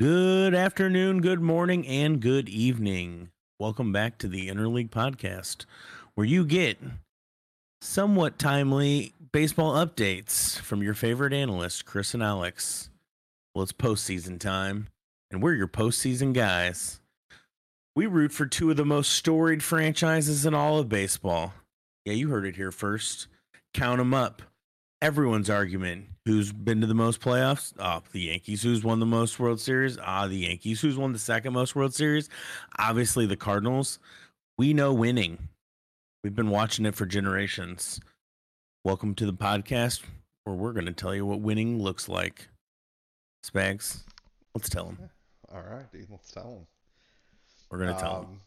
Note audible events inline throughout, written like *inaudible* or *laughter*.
Good afternoon, good morning, and good evening. Welcome back to the Interleague Podcast, where you get somewhat timely baseball updates from your favorite analysts, Chris and Alex. Well, it's postseason time, and we're your postseason guys. We root for two of the most storied franchises in all of baseball. Yeah, you heard it here first. Count them up. Everyone's argument. Who's been to the most playoffs? Ah, the Yankees. Who's won the most World Series? Ah, the Yankees. Who's won the second most World Series? Obviously, the Cardinals. We know winning. We've been watching it for generations. Welcome to the podcast where we're going to tell you what winning looks like. Spags, let's tell them. All right, dude, let's tell them. We're going to tell them. Um,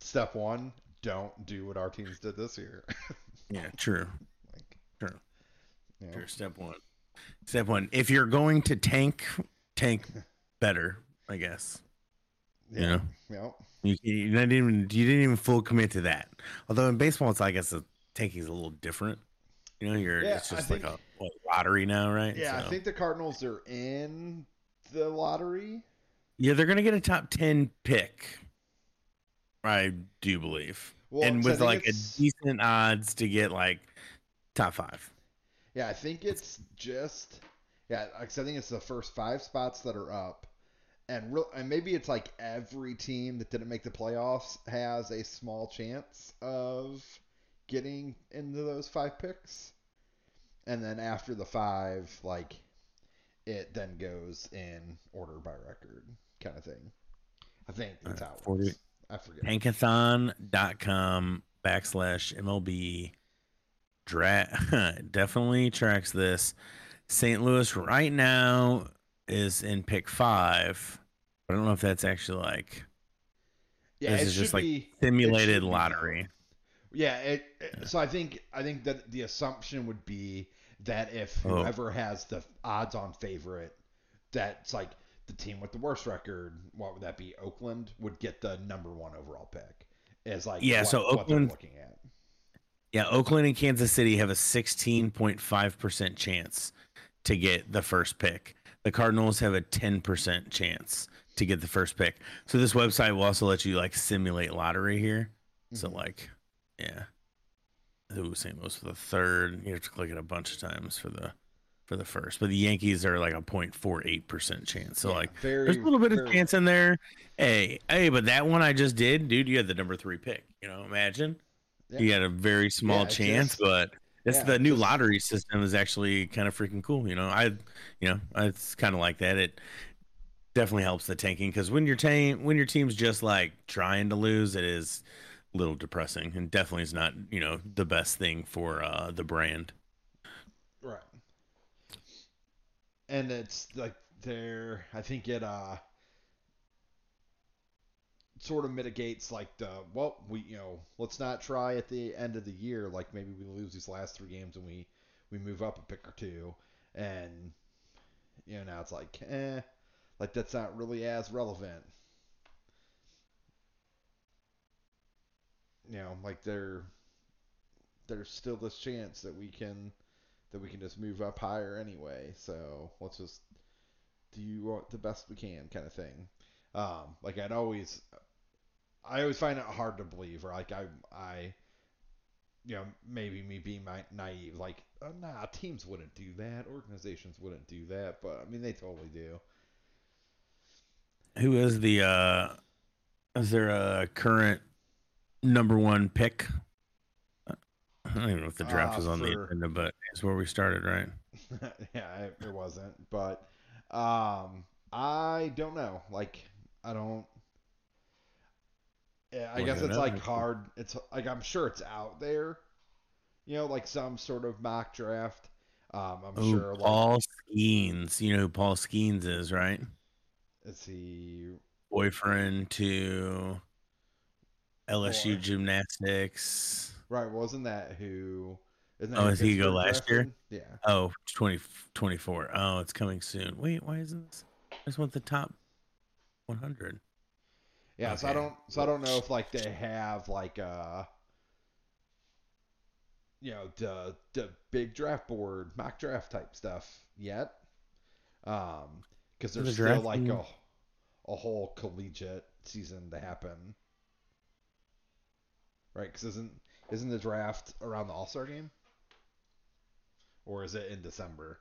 step one: don't do what our teams did this year. *laughs* Yeah, True. You know, Sure. Step one. Step one. If you're going to tank, tank better, I guess. yeah, yeah, You, you didn't even you didn't even full commit to that. Although in baseball, it's I guess the tanking is a little different. You know, you're Yeah, it's I just like think- a lottery now, right? yeah. I think the Cardinals are in the lottery. yeah, they're gonna get a top ten pick. I do believe, Well, and with like a decent odds to get like top five. Yeah, I think it's just yeah. Because I think it's the first five spots that are up, and real and maybe it's like every team that didn't make the playoffs has a small chance of getting into those five picks, and then after the five, like it then goes in order by record kind of thing. I think that's how it 40 works. I forget. Tankathon.com backslash MLB dra- *laughs* definitely tracks this. St. Louis right now is in pick five. I don't know if that's actually like Yeah, this it is just like be- simulated lottery. Yeah, it, it- so I think I think that the assumption would be that if Oh. whoever has the odds-on favorite, that's like the team with the worst record. What would that be? Oakland would get the number one overall pick. Is like Yeah, what- so Oakland- looking at. Yeah, Oakland and Kansas City have a 16.5% chance to get the first pick. The Cardinals have a 10% chance to get the first pick. So this website will also let you like simulate lottery here. So Mhm. like, yeah. Ooh, St. Louis for the third. You have to click it a bunch of times for the for the first. But the Yankees are like a 0.48% chance. So Yeah, like very, there's a little bit of chance in there. Hey, hey, but that one I just did, dude, you had the number three pick. You know, imagine. Yeah. You had a very small Yeah, chance, just- but it's yeah, the new just- lottery system is actually kind of freaking cool. You know, I, you know, it's kind of like that. It definitely helps the tanking because when your team when your team's just like trying to lose, it is a little depressing and definitely is not you know the best thing for uh, the brand. Right. And it's like there I think it uh sort of mitigates like the well we you know let's not try at the end of the year like maybe we lose these last three games and we we move up a pick or two and you know now it's like eh like that's not really as relevant you know like there there's still this chance that we can that we can just move up higher anyway. So let's just do the best we can, kind of thing. Um, like I'd always, I always find it hard to believe, or like I, I, you know, maybe me being my, naive, like, oh, nah, teams wouldn't do that, organizations wouldn't do that, but I mean they totally do. Who is the? uh Is there a current number one pick? I don't even know if the draft Uh, was on the agenda, but it's where we started, right? *laughs* yeah, it, it wasn't, but um, I don't know. Like, I don't. Yeah, I guess it's like hard. It's like I'm sure it's out there. You know, like some sort of mock draft. Um, I'm Ooh, sure. Like, Paul Skenes. You know who Paul Skenes is, right? is he? Boyfriend to LSU Boy. gymnastics. Right? Wasn't that who? Isn't Oh, who did he go last year? Yeah. Oh, 20, 24. Oh, it's coming soon. Wait, why isn't this? I just want the top 100. Yeah, so I don't so I don't know if like they have like uh you know the the big draft board mock draft type stuff yet. Um because The there's still like a a whole collegiate season to happen, right? Because isn't isn't the draft around the All Star game, or is it in December?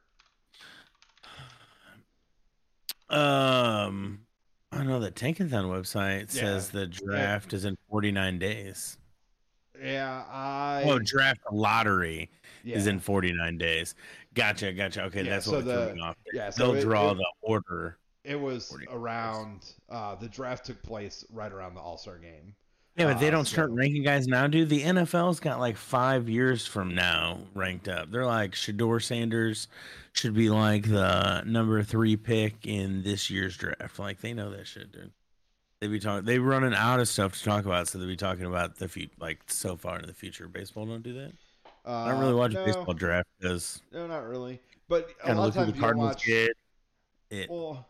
Um, I know the Tankathon website Yeah. says the draft is in 49 days. Yeah, I Oh, draft lottery yeah. is in 49 days. Gotcha, gotcha. Okay, Yeah, that's so what the- threw me off. yeah. So They'll it- draw it- the order. It was around uh, the draft took place right around the All Star game. Yeah, but they Uh, don't start ranking guys now, dude. The NFL's got like five years from now ranked up. They're like Shedeur Sanders should be like the number three pick in this year's draft. Like they know that shit, dude. They be talking. They running out of stuff to talk about, so they be talking about the future, like so far in the future. Baseball don't do that. Uh, I don't really watch no, baseball draft because No, not really. But a lot of times the Cardinals watch. It. Well,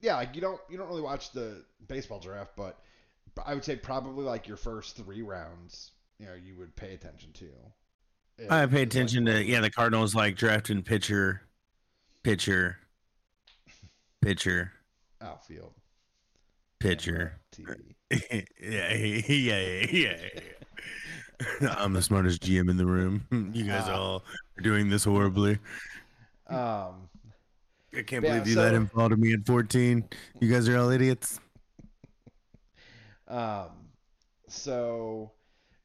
yeah, like you don't you don't really watch the baseball draft, but I would say probably like your first three rounds, you know, you would pay attention to. I pay it's like attention to yeah the Cardinals like drafting pitcher, pitcher, pitcher, outfield pitcher. TV. *laughs* yeah, yeah, yeah, yeah. I'm the smartest GM in the room. *laughs* You guys Ah. all are doing this horribly. Um, I can't Yeah, believe you let him fall to me at 14. You guys are all idiots. Um, so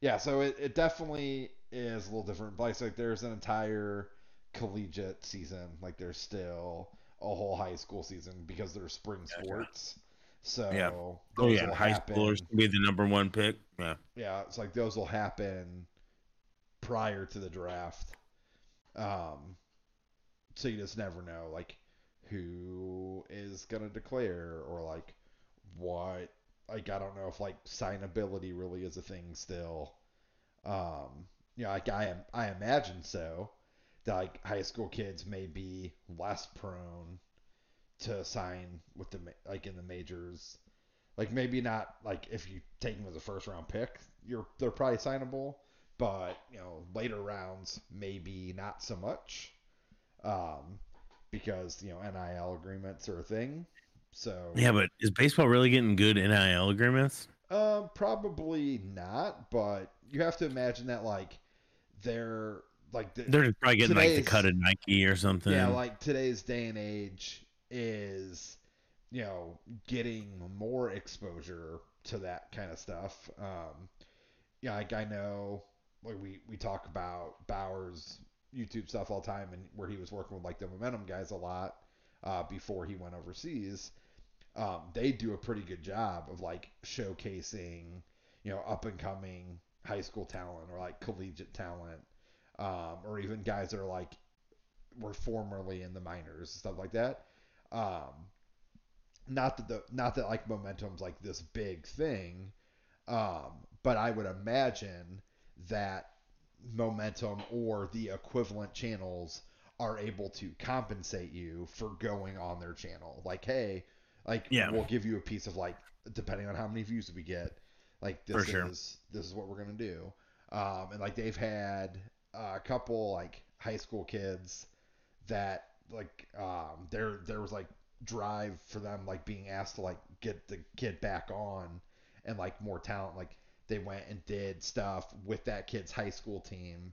yeah, so it, it definitely is a little different. But like, like there's an entire collegiate season. Like there's still a whole high school season because there's spring sports. So Yeah. those Oh yeah, will high happen- schoolers can be the number one pick. Yeah, yeah, it's like those will happen prior to the draft. Um, so you just never know, like who is gonna declare or like what. Like I don't know if like signability really is a thing still. Um, you know, like I am, I imagine so. That like high school kids may be less prone to sign with the like in the majors like maybe not like if you take them as a first round pick, you're they're probably signable, but you know later rounds maybe not so much, um, because you know NIL agreements are a thing. So yeah, but is baseball really getting good NIL agreements? um, probably not, but you have to imagine that like they're like the, They're probably getting like the cut of Nike or something. Yeah, like today's day and age is, you know, getting more exposure to that kind of stuff. Um, yeah, like I know, like we we talk about Bauer's YouTube stuff all the time, and where he was working with like the Momentum guys a lot uh, before he went overseas. Um, they do a pretty good job of like showcasing, you know, up and coming high school talent or like collegiate talent, um, or even guys that are like were formerly in the minors and stuff like that. Um, not that the not that like momentum's like this big thing, um, but I would imagine that momentum or the equivalent channels are able to compensate you for going on their channel. Like, hey, like Yeah. we'll give you a piece of like depending on how many views we get, like this sure. is this is what we're gonna do. Um, and like they've had uh, a couple like high school kids that like um there there was like drive for them like being asked to like get the kid back on and like more talent like they went and did stuff with that kid's high school team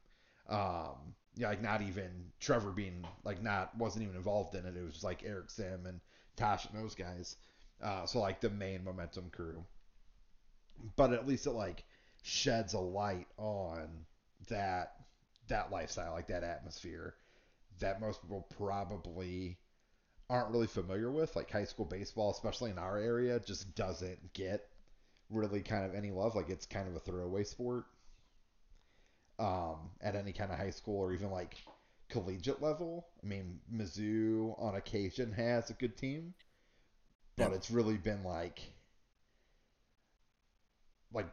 um yeah like not even Trevor being like not wasn't even involved in it it was just like Eric Sim and Tosh and those guys uh so like the main momentum crew but at least it like sheds a light on that that lifestyle like that atmosphere that most people probably aren't really familiar with. Like high school baseball, especially in our area, just doesn't get really kind of any love. Like it's kind of a throwaway sport um, at any kind of high school or even like collegiate level. I mean, Mizzou on occasion has a good team, but Yep. it's really been like, like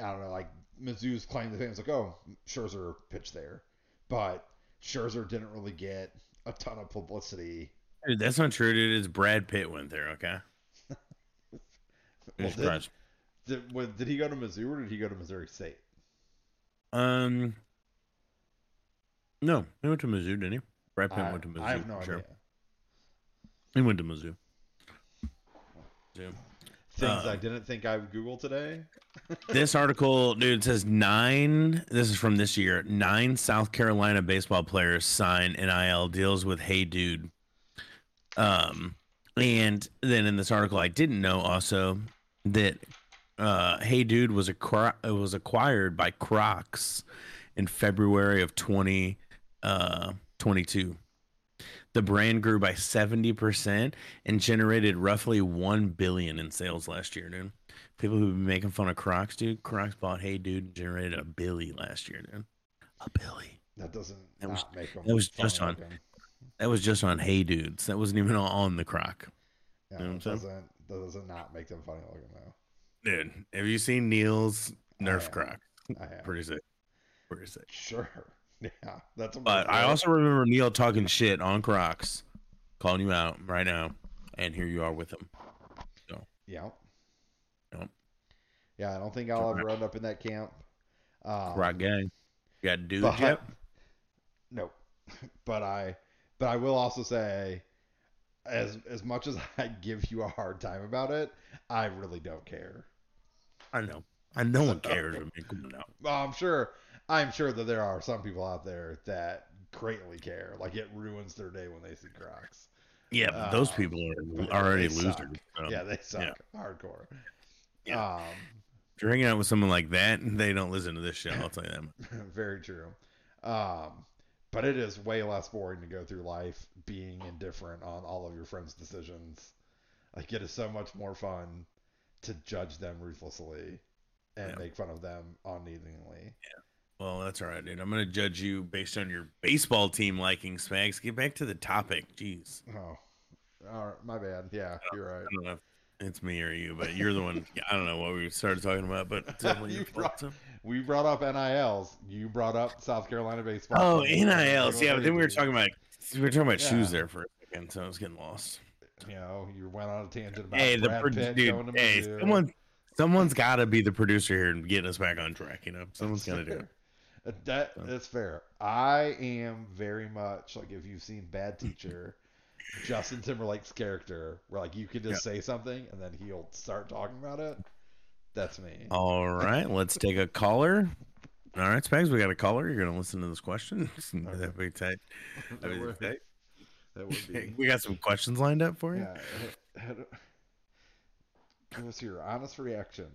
I don't know, like Mizzou's claim to fame is like, oh, Scherzer pitched there, but Scherzer didn't really get a ton of publicity. Dude, that's not true, dude. It's Brad Pitt went there, okay? *laughs* Well, Jesus did, did, did he go to Mizzou or did he go to Missouri State? Um, no, he went to Mizzou, didn't he? Brad Pitt I, went to Mizzou. I have no sure. idea. He went to Mizzou. too. Things Uh, I didn't think I would Google today. *laughs* This article, dude, says nine. This is from this year. Nine South Carolina baseball players sign NIL deals with Hey Dude. Um, and then in this article, I didn't know also that uh, Hey Dude was a was acquired by Crocs in February of twenty uh twenty two. The brand grew by seventy percent and generated roughly one billion in sales last year, dude. People who've been making fun of Crocs, dude. Crocs bought Hey Dude and generated a billy last year, dude. A billy. That doesn't That was- make them. that was just on- looking. That was just on Hey Dudes. That wasn't even on the Croc. Yeah, You know it saying? doesn't that doesn't not make them funny looking though. Dude, have you seen Neil's Nerf. Croc? I have. Pretty sick. Pretty sick. Sure. *laughs* Yeah, that's. But I also remember Neil talking shit on Crocs, calling you out right now, and here you are with him. So. Yeah. Yep. Yeah, I don't think I'll ever end up in that camp. Um, Croc gang. You got dude but, yet? *laughs* No, *laughs* but I, but I will also say, as as much as I give you a hard time about it, I really don't care. I know. I no one cares. I mean, come on now. I'm sure, I'm sure that there are some people out there that greatly care. Like it ruins their day when they see Crocs. Yeah, but those Uh, people are already losers. so. yeah, they suck yeah. hardcore. Yeah. Um, If you're hanging out with someone like that, they don't listen to this show. I'll tell you that. *laughs* Very true. Um, but it is way less boring to go through life being indifferent on all of your friends' decisions. Like it is so much more fun to judge them ruthlessly and Yeah. make fun of them unneedingly. Well, that's all right, dude. I'm gonna judge you based on your baseball team liking Spags. Get back to the topic. Jeez. Oh, all right, my bad. Yeah, you're I right. don't know if it's me or you, but you're the one. *laughs* I don't know what we started talking about, but *laughs* definitely You brought- We brought up NILs. You brought up South Carolina baseball. Oh. NILs. Yeah, but then we were talking about we were talking about Yeah. shoes there for a second, so I was getting lost. You know, you went on a tangent about Hey, the Brad pro- Pitt dude. going to Hey, Mizzou. someone, someone's got to be the producer here and getting us back on track. You know, someone's got to do it. Uh, That that's fair. I am very much like if you've seen Bad *laughs* Teacher, Justin Timberlake's character, where like you can just say something and then he'll start talking about it. That's me. All right, let's take a caller. All right, Spags, we got a caller. You're gonna listen to this question. *laughs* That'd be tight. *laughs* that, That'd be would, tight. that would be. we got some questions lined up for you. Yeah. Give us your honest reaction.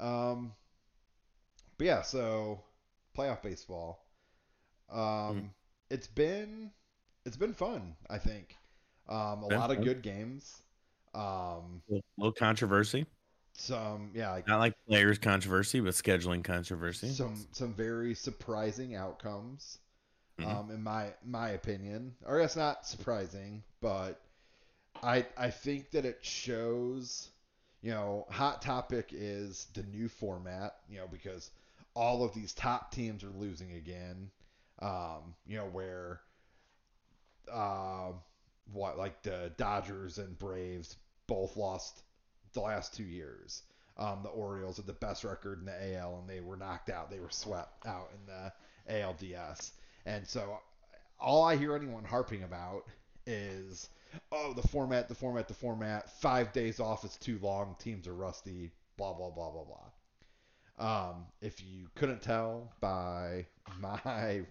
Um, but yeah, so playoff baseball. Um, Hmm. it's been it's been fun. I think. Um, a Been lot of good games. Um, A little controversy, some yeah, like not like players controversy, but scheduling controversy. some some very surprising outcomes. Mhm. Um, in my my opinion, or it's not surprising, but I I think that it shows. You know, hot topic is the new format. You know, because all of these top teams are losing again. Um, you know where, uh, what like the Dodgers and Braves both lost the last two years. Um, the Orioles had the best record in the AL, and they were knocked out. They were swept out in the ALDS. And so, all I hear anyone harping about is, oh, the format, the format, the format. Five days off is too long. Teams are rusty. Blah blah blah blah blah. Um, if you couldn't tell by my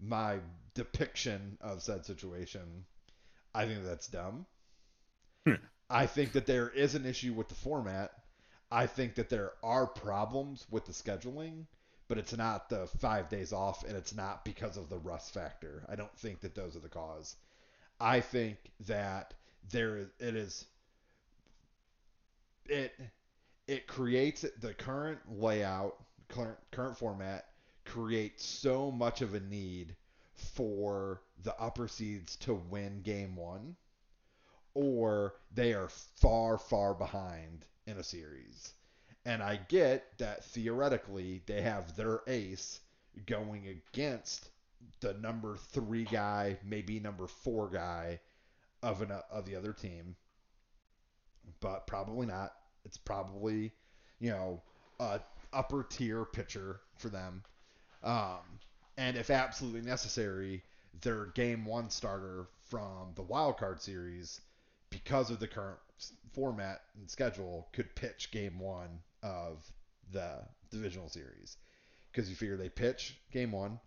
my depiction of said situation, I think that's dumb. I think that there is an issue with the format. I think that there are problems with the scheduling, but it's not the five days off, and it's not because of the rust factor. I don't think that those are the cause. I think that there is it is it it creates the current layout, current current format creates so much of a need for the upper seeds to win game one or they are far, far behind in a series. And I get that theoretically they have their ace going against the number three guy, maybe number four guy of an of the other team, but probably not. It's probably you know a upper tier pitcher for them, um, and if absolutely necessary, their game one starter from the wild card series because of the current format and schedule, could pitch game one of the divisional series. Because you figure they pitch game one,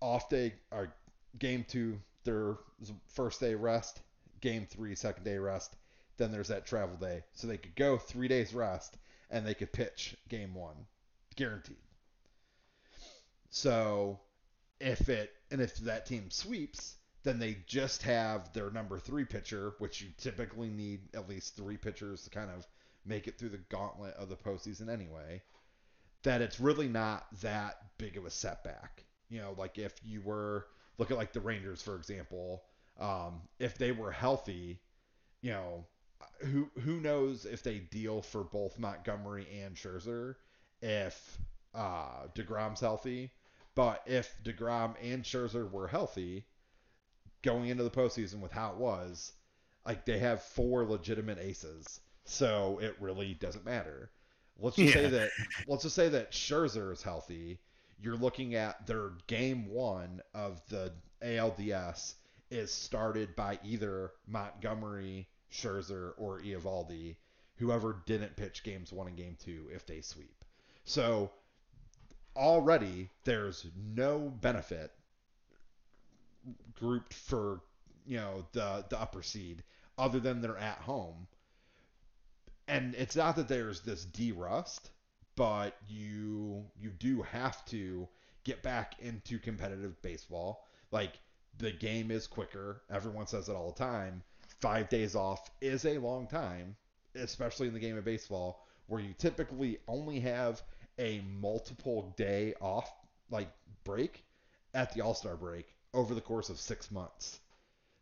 off day or game two, their first day rest, game three, second day rest. Then there's that travel day, so they could go three days rest and they could pitch game one, guaranteed. So if it and if that team sweeps, then they just have their number three pitcher, which you typically need at least three pitchers to kind of make it through the gauntlet of the postseason anyway. That it's really not that big of a setback. You know, like if you were look at like the Rangers, for example, um, if they were healthy, you know, who who knows if they deal for both Montgomery and Scherzer if uh, Degrom's healthy. But if Degrom and Scherzer were healthy, going into the postseason with how it was, like they have four legitimate aces, so it really doesn't matter. Let's just yeah. say that let's just say that Scherzer is healthy. You're looking at their game one of the ALDS is started by either Montgomery, Scherzer, or Eovaldi, whoever didn't pitch games one and game two if they sweep. So already there's no benefit grouped for you know the the upper seed other than they're at home. And it's not that there's this de-rust, but you you do have to get back into competitive baseball. Like the game is quicker. Everyone says it all the time. Five days off is a long time, especially in the game of baseball, where you typically only have a multiple day off like break at the All Star break over the course of six months.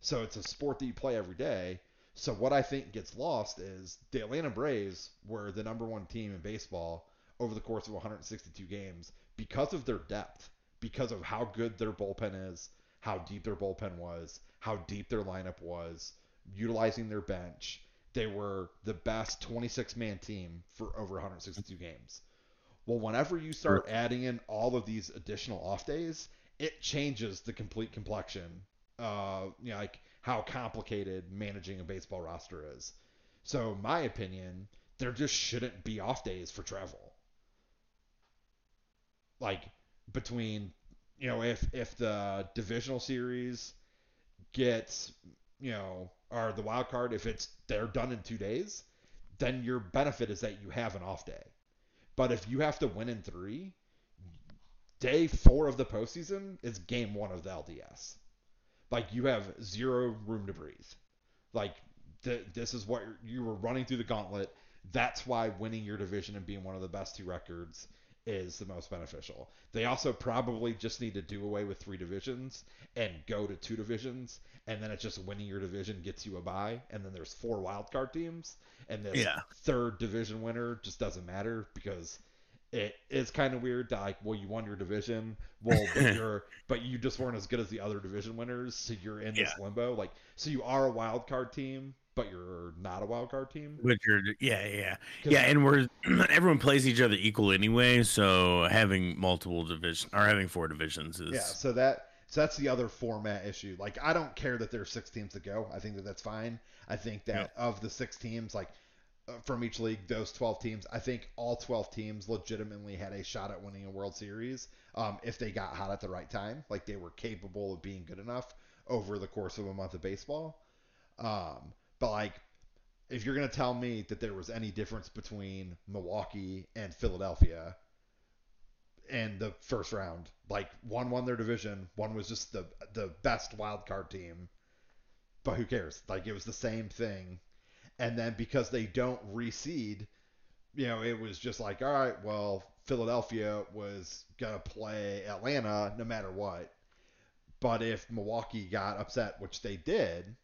So it's a sport that you play every day. So what I think gets lost is the Atlanta Braves were the number one team in baseball over the course of 162 games because of their depth, because of how good their bullpen is, how deep their bullpen was, how deep their lineup was, utilizing their bench. They were the best 26 man team for over 162 games. Well, whenever you start adding in all of these additional off days, it changes the complete complexion. Uh, you know, like how complicated managing a baseball roster is. So, my opinion, there just shouldn't be off days for travel. Like between, you know, if if the divisional series gets, you know, or the wild card, if it's they're done in two days, then your benefit is that you have an off day. But if you have to win in three, day four of the postseason is game one of the LDS. Like you have zero room to breathe. Like th- this is what you were running through the gauntlet. That's why winning your division and being one of the best two records is the most beneficial. They also probably just need to do away with three divisions and go to two divisions, and then it's just winning your division gets you a bye, and then there's four wildcard teams, and this yeah. third division winner just doesn't matter because it is kind of weird that like well you won your division well but *laughs* you're but you just weren't as good as the other division winners so you're in this yeah. limbo like so you are a wild card team but you're not a wild card team but you're yeah yeah yeah and we're *clears throat* everyone plays each other equal anyway so having multiple division or having four divisions is yeah so that so that's the other format issue like i don't care that there's six teams to go i think that that's fine i think that yeah. of the six teams like uh, from each league, those 12 teams, I think all 12 teams legitimately had a shot at winning a World Series um, if they got hot at the right time. Like they were capable of being good enough over the course of a month of baseball. Um, but like, if you're to tell me that there was any difference between Milwaukee and Philadelphia in the first round, like one won their division, one was just the the best wild card team. But who cares? Like it was the same thing and then because they don't reseed, you know, it was just like, all right, well, Philadelphia was gonna play Atlanta no matter what. But if Milwaukee got upset, which they did,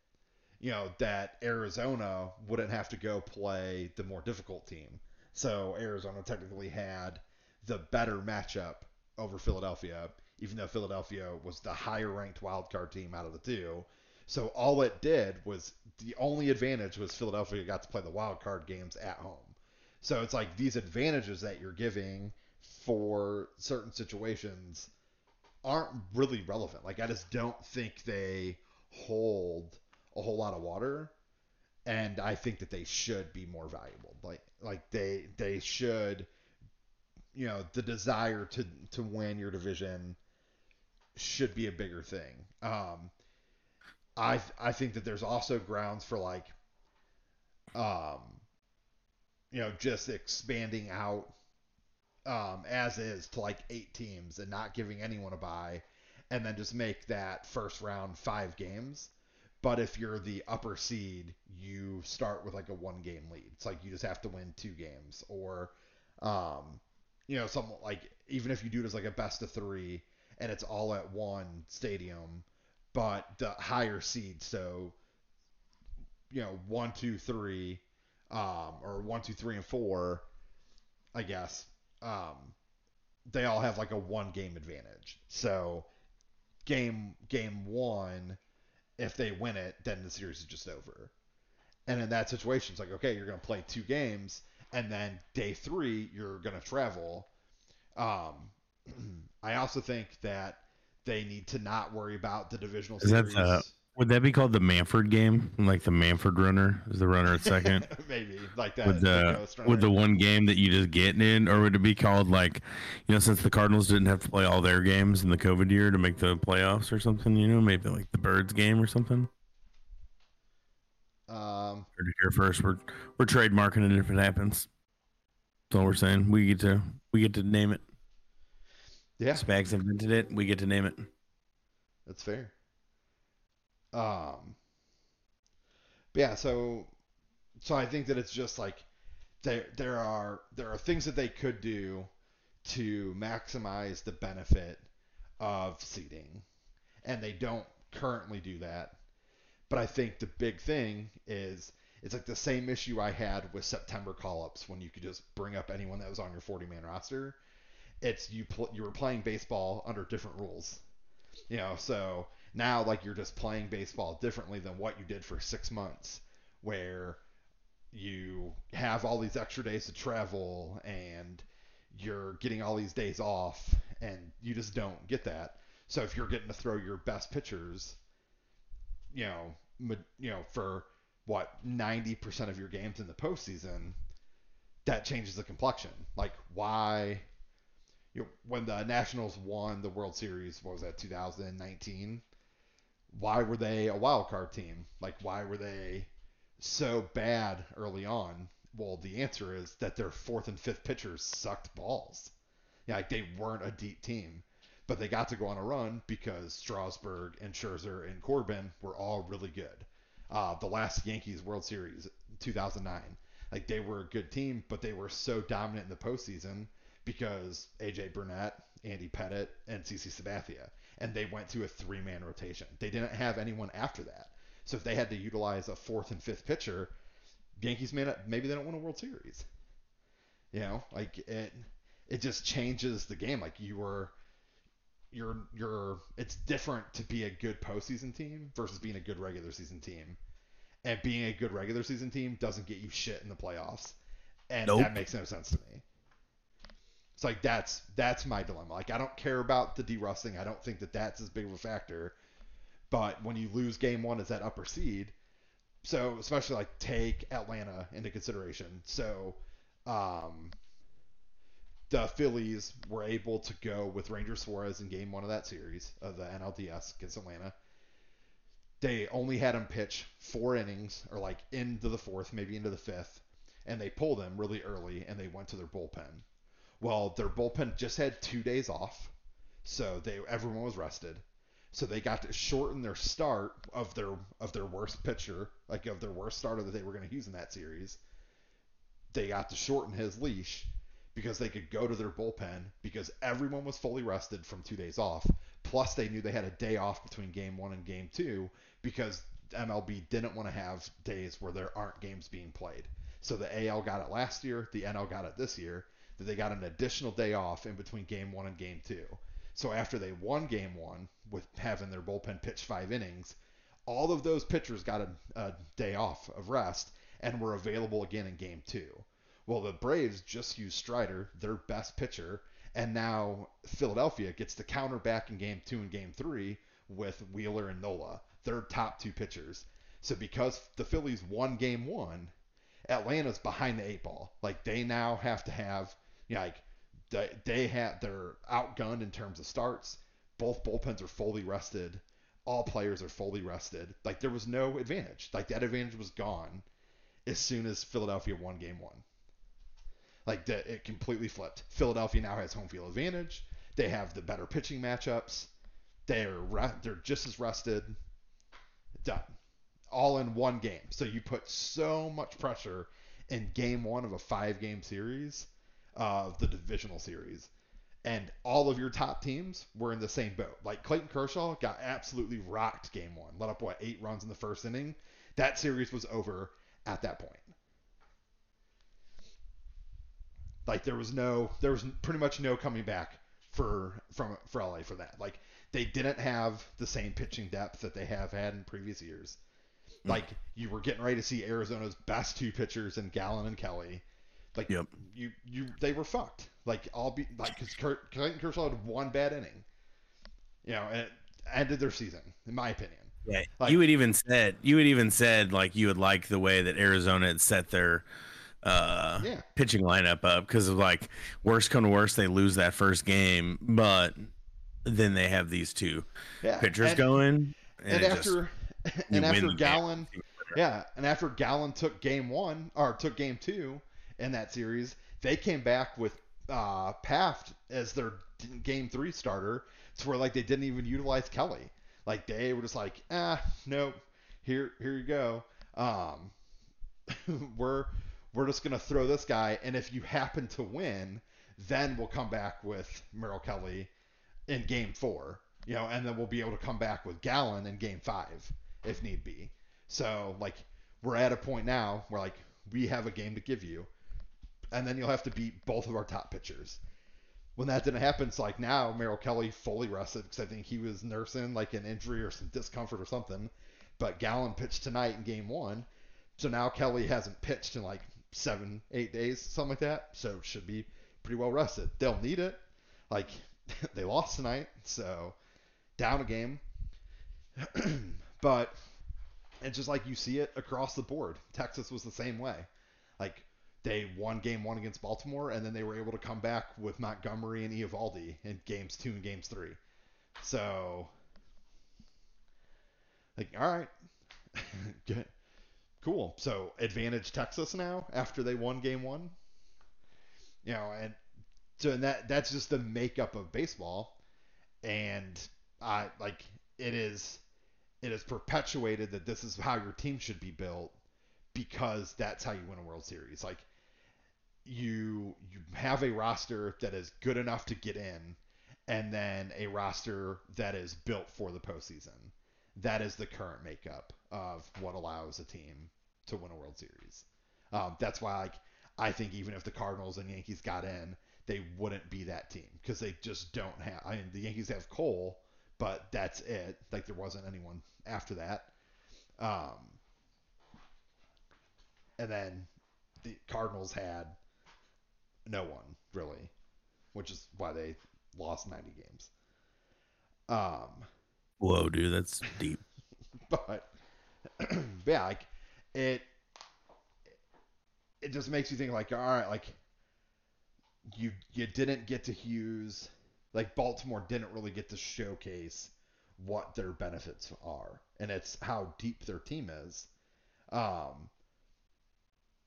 you know, that Arizona wouldn't have to go play the more difficult team. So Arizona technically had the better matchup over Philadelphia, even though Philadelphia was the higher ranked wild card team out of the two. So all it did was the only advantage was Philadelphia got to play the wild card games at home. So it's like these advantages that you're giving for certain situations aren't really relevant. Like I just don't think they hold a whole lot of water and I think that they should be more valuable. Like like they they should you know, the desire to to win your division should be a bigger thing. Um I I think that there's also grounds for like um you know, just expanding out um, as is to like eight teams and not giving anyone a buy, and then just make that first round five games. But if you're the upper seed, you start with like a one game lead. It's like you just have to win two games, or um, you know, some like even if you do it as like a best of three and it's all at one stadium, but the higher seed, so you know, one, two, three, um, or one, two, three, and four, I guess, um, they all have like a one game advantage. So game game one, if they win it, then the series is just over. And in that situation, it's like okay, you're gonna play two games, and then day three you're gonna travel. Um, *clears throat* I also think that they need to not worry about the divisional Is that series. the- Would that be called the Manfred game? Like the Manfred runner is the runner at second? *laughs* Maybe like that. with the with the one game that you just get in, or would it be called like, you know, since the Cardinals didn't have to play all their games in the COVID year to make the playoffs or something, you know, maybe like the Birds game or something. um, here first. We're we're trademarking it if it happens. That's all we're saying. We get to we get to name it. yeah, Spags invented it. We get to name it. That's fair. Um, but yeah, so so I think that it's just like there there are there are things that they could do to maximize the benefit of seating, and they don't currently do that. But I think the big thing is it's like the same issue I had with September call-ups when you could just bring up anyone that was on your 40-man roster. It's you pl- you were playing baseball under different rules. You know, so now like you're just playing baseball differently than what you did for six months, where you have all these extra days to travel and you're getting all these days off, and you just don't get that. So if you're getting to throw your best pitchers, you know, you know, for what 90% of your games in the postseason, that changes the complexion. Like why you know, when the Nationals won the World Series, what was that, 2019? Why were they a wild card team? Like, why were they so bad early on? Well, the answer is that their fourth and fifth pitchers sucked balls. Yeah, like they weren't a deep team, but they got to go on a run because Strasburg and Scherzer and Corbin were all really good. Uh, the last Yankees World Series, 2009, like they were a good team, but they were so dominant in the postseason because AJ Burnett, Andy Pettitte, and CC Sabathia, and they went to a three-man rotation. They didn't have anyone after that, so if they had to utilize a fourth and fifth pitcher, Yankees may not, maybe they don't win a World Series. You know, like it, it just changes the game. Like you were, you're, you're. It's different to be a good postseason team versus being a good regular season team, and being a good regular season team doesn't get you shit in the playoffs, and Nope. that makes no sense to me. It's like that's that's my dilemma. Like I don't care about the derusting. I don't think that that's as big of a factor. But when you lose game one as that upper seed, so especially like take Atlanta into consideration. So um, the Phillies were able to go with Ranger Suarez in game one of that series of the NLDS against Atlanta. They only had him pitch four innings or like into the fourth, maybe into the fifth, and they pulled him really early and they went to their bullpen. Well, their bullpen just had two days off, so they everyone was rested. So they got to shorten their start of their of their worst pitcher, like of their worst starter that they were going to use in that series. They got to shorten his leash because they could go to their bullpen because everyone was fully rested from two days off. Plus, they knew they had a day off between game one and game two because MLB didn't want to have days where there aren't games being played. So the AL got it last year, the NL got it this year. That they got an additional day off in between game one and game two. So after they won game one with having their bullpen pitch five innings, all of those pitchers got a, a day off of rest and were available again in game two. Well, the Braves just used Strider, their best pitcher, and now Philadelphia gets to counter back in game two and game three with Wheeler and Nola, their top two pitchers. So because the Phillies won game one, Atlanta's behind the eight ball. Like they now have to have, you know, like they, they have they're outgunned in terms of starts. Both bullpens are fully rested. All players are fully rested. Like there was no advantage. Like that advantage was gone as soon as Philadelphia won game one. Like the, it completely flipped. Philadelphia now has home field advantage. They have the better pitching matchups. They're re- they're just as rested. Done. All in one game. So you put so much pressure in game one of a five game series of the divisional series. And all of your top teams were in the same boat. Like Clayton Kershaw got absolutely rocked game one. Let up, what, eight runs in the first inning? That series was over at that point. Like there was no, there was pretty much no coming back for from for LA for that. Like they didn't have the same pitching depth that they have had in previous years. Mm. Like you were getting ready to see Arizona's best two pitchers in Gallen and Kelly. Like Yep. you you they were fucked. Like all be like because Kurt, Clayton Kershaw had one bad inning. You know, and it ended their season, in my opinion. Yeah, Like- you had even said you had even said like you would like the way that Arizona had set their uh Yeah. pitching lineup up because of like worst come to worst they lose that first game, but then they have these two Yeah. pitchers and, going, and, and it just- after and after. Gallen, yeah, and after Gallen took game one or took game two in that series, they came back with uh, Pfaadt as their game three starter. To where like they didn't even utilize Kelly. Like they were just like, ah, nope, here here you go. Um, *laughs* we're we're just gonna throw this guy, and if you happen to win, then we'll come back with Merrill Kelly in game four, you know, and then we'll be able to come back with Gallen in game five if need be. So like we're at a point now where like we have a game to give you, and then you'll have to beat both of our top pitchers. When that didn't happen, it's like now Merrill Kelly fully rested because I think he was nursing like an injury or some discomfort or something. But Gallen pitched tonight in game one, so now Kelly hasn't pitched in like seven, eight days, something like that. So should be pretty well rested. They'll need it. Like *laughs* they lost tonight, so down a game. *clears throat* but it's just like you see it across the board. Texas was the same way. Like they won game one against Baltimore, and then they were able to come back with Montgomery and Eovaldi in games two and games three. So, like, all right, *laughs* good, cool. So advantage Texas now after they won game one. You know, and so and that that's just the makeup of baseball, and I like it is it is perpetuated that this is how your team should be built because that's how you win a World Series. Like you you have a roster that is good enough to get in, and then a roster that is built for the postseason. That is the current makeup of what allows a team to win a World Series. Um, that's why like I think even if the Cardinals and Yankees got in, they wouldn't be that team because they just don't have. I mean, the Yankees have Cole, but that's it. Like there wasn't anyone after that. Um, and then the Cardinals had no one really, which is why they lost 90 games. Um, Whoa, dude, that's deep. *laughs* *clears throat* but yeah, like it, it just makes you think like, all right, like you you didn't get to Hughes, like Baltimore didn't really get to showcase what their benefits are, and it's how deep their team is. Um,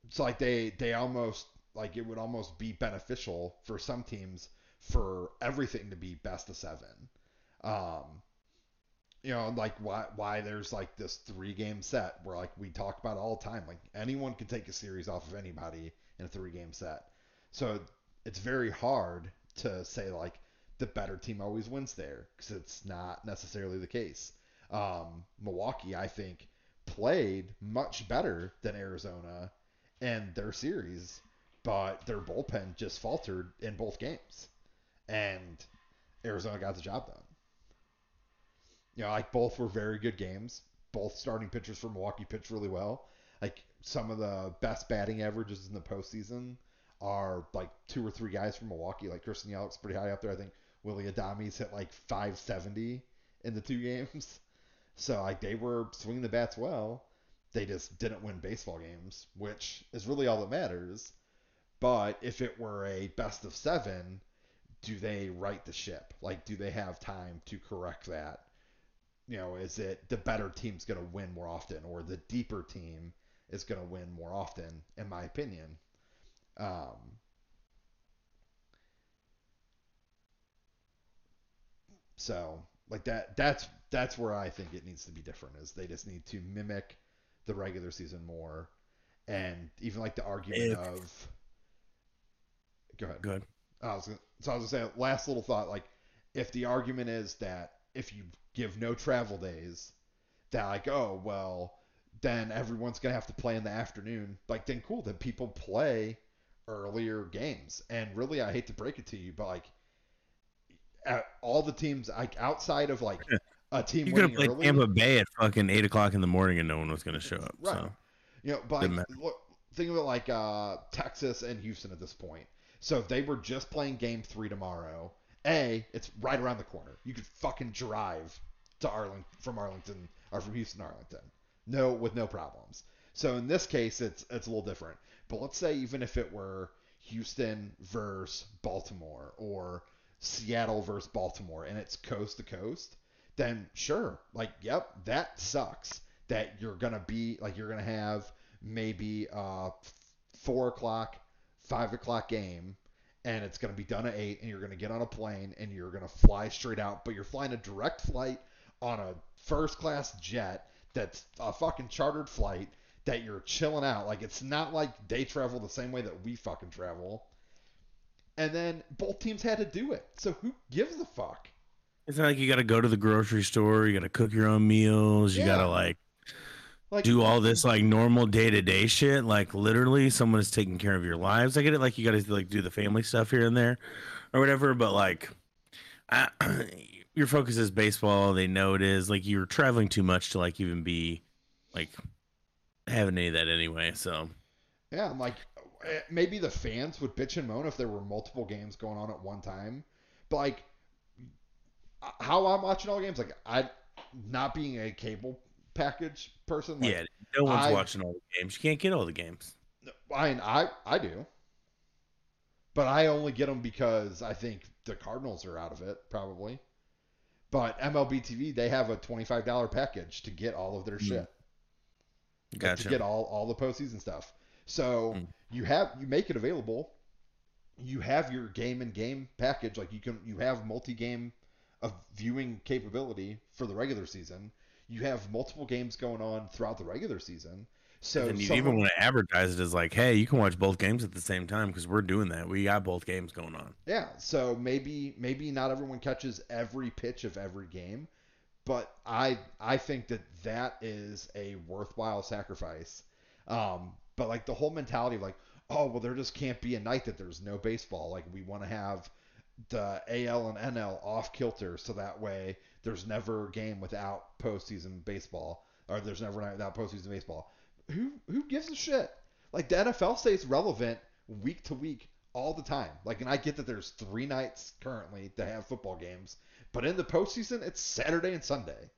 so like they they almost like it would almost be beneficial for some teams for everything to be best of seven. Um, you know, like why why there's like this three game set where like we talk about all the time, like anyone can take a series off of anybody in a three game set. So it's very hard to say like the better team always wins there because it's not necessarily the case. Um, Milwaukee, I think, played much better than Arizona in their series, but their bullpen just faltered in both games, and Arizona got the job done. You know, like both were very good games. Both starting pitchers for Milwaukee pitched really well. Like some of the best batting averages in the postseason are like two or three guys from Milwaukee. Like Christian Yelich's pretty high up there. I think Willy Adames hit like 570 in the two *laughs* games. So like they were swinging the bats well. They just didn't win baseball games, which is really all that matters. But if it were a best of seven, do they right the ship? Like, do they have time to correct that? You know, is it the better team's going to win more often, or the deeper team is going to win more often? In my opinion, um, so like that. That's that's where I think it needs to be different. Is they just need to mimic the regular season more, and even like the argument of. Go ahead. Good. I was gonna, so I was gonna say last little thought like if the argument is that if you give no travel days that like oh well then everyone's gonna have to play in the afternoon like then cool then people play earlier games and really I hate to break it to you but like all the teams like outside of like *laughs* a team You could have winning played early, Tampa Bay at fucking eight o'clock in the morning and no one was going to show up. Right. So You know, but like, look, think of it like uh, Texas and Houston at this point. So if they were just playing Game Three tomorrow, a it's right around the corner. You could fucking drive to Arlington from Arlington or from Houston Arlington, no with no problems. So in this case, it's it's a little different. But let's say even if it were Houston versus Baltimore or Seattle versus Baltimore, and it's coast to coast, then sure, like yep, that sucks. That you're gonna be like you're gonna have maybe a four o'clock, five o'clock game, and it's gonna be done at eight, and you're gonna get on a plane and you're gonna fly straight out, but you're flying a direct flight on a first class jet that's a fucking chartered flight that you're chilling out. Like it's not like they travel the same way that we fucking travel. And then both teams had to do it. So who gives a fuck? it's not like you got to go to the grocery store. You got to cook your own meals. You got to like Like do all this like normal day to day shit. Like literally, someone is taking care of your lives. I get it. Like you got to like do the family stuff here and there, or whatever. But like, I, *clears throat* your focus is baseball. They know it is. Like you're traveling too much to like even be like having any of that anyway. So Yeah, I'm like eh, maybe the fans would bitch and moan if there were multiple games going on at one time. But like how I'm watching all games, like I not being a cable package person, like, yeah, no one's I- watching all the games. You can't get all the games. I mean, I I do, but I only get them because I think the Cardinals are out of it, probably. But MLB TV, they have a twenty-five dollar package to get all of their Hmm. shit, like, Gotcha. to get all all the postseason stuff. So Hmm. you have you make it available. You have your game and game package, like you can you have multi-game of viewing capability for the regular season. You have multiple games going on throughout the regular season. So and you someone- even want to advertise it as like, hey, you can watch both games at the same time because we're doing that. We got both games going on. Yeah, so maybe maybe not everyone catches every pitch of every game, but I I think that that is a worthwhile sacrifice. Um, but like the whole mentality of like, oh well, there just can't be a night that there's no baseball. Like we want to have the AL and NL off kilter, so that way there's never a game without postseason baseball, or there's never a night without postseason baseball. Who who gives a shit? Like the NFL stays relevant week to week all the time. Like, and I get that there's three nights currently to have football games, but in the postseason, it's Saturday and Sunday,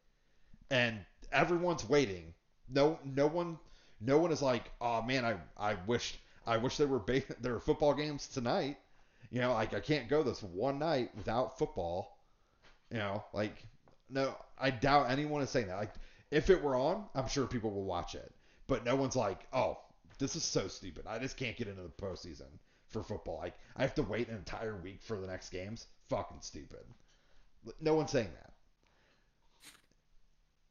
and everyone's waiting. No, no one, no one is like, oh man, I, I wish, I wish there were ba- *laughs* there were football games tonight. You know, like I can't go this one night without football. You know, like no, I doubt anyone is saying that. Like, if it were on, I'm sure people will watch it, but no one's like, oh, this is so stupid. I just can't get into the postseason for football. Like I have to wait an entire week for the next games. Fucking stupid. No one's saying that.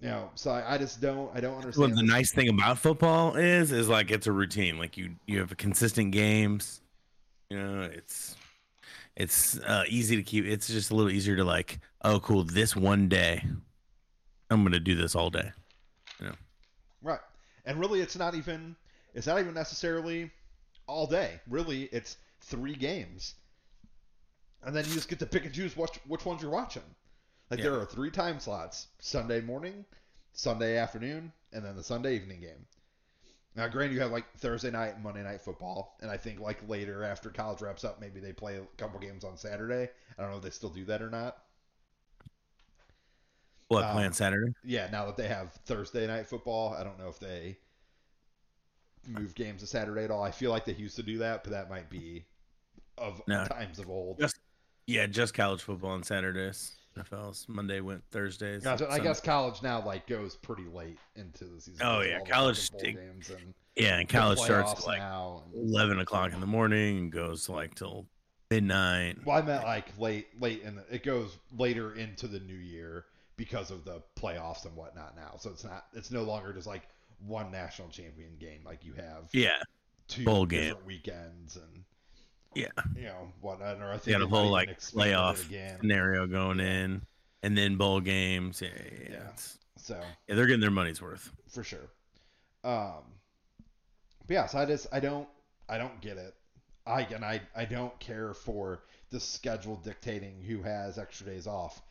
You know, so I, I just don't. I don't Well, understand. the nice thing about football is, is like it's a routine. Like you, you have consistent games. You know, it's, it's uh, easy to keep. It's just a little easier to like, oh, cool. This one day, I'm gonna do this all day. Right. And really, it's not even. It's not even necessarily all day. Really, it's three games, and then you just get to pick and choose which which ones you're watching. Like Yeah. there are three time slots: Sunday morning, Sunday afternoon, and then the Sunday evening game. Now, granted, you have like Thursday night and Monday night football, and I think like later after college wraps up, maybe they play a couple games on Saturday. I don't know if they still do that or not. What Um, plan Saturday? Yeah, now that they have Thursday night football, I don't know if they move games to Saturday at all. I feel like they used to do that, but that might be of No. times of old. Just- Yeah, just college football on Saturdays. NFL's Monday went Thursdays. So I guess college now like goes pretty late into the season. Oh, yeah, college st- games and Yeah, and college starts like now. and- eleven o'clock in the morning and goes like till midnight. Well, I meant like late, late and it goes later into the new year because of the playoffs and whatnot now. So it's not, it's no longer just like one national champion game. Like you have Yeah, two bowl game. weekends and Yeah. you know whatnot. Or I think You got a whole like playoff scenario going in, and then bowl games. Yeah, yeah, yeah. Yeah. So yeah, they're getting their money's worth. for sure. Um, but yeah, so I just I don't I don't get it. I and I I don't care for the schedule dictating who has extra days off.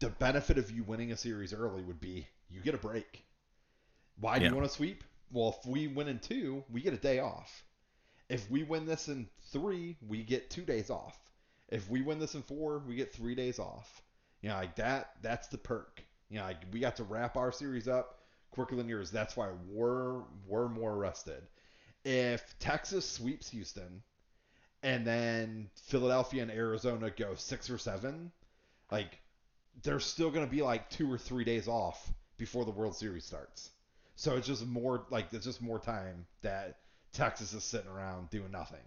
The benefit of you winning a series early would be you get a break. Why do Yeah. you want to sweep? Well, if we win in two, we get a day off. If we win this in three, we get two days off. If we win this in four, we get three days off. You know, like that. That's the perk. You know, like we got to wrap our series up quicker than yours. That's why we're we're more rested. If Texas sweeps Houston, and then Philadelphia and Arizona go six or seven, like there's still gonna be like two or three days off before the World Series starts. So it's just more like there's just more time that Texas is sitting around doing nothing.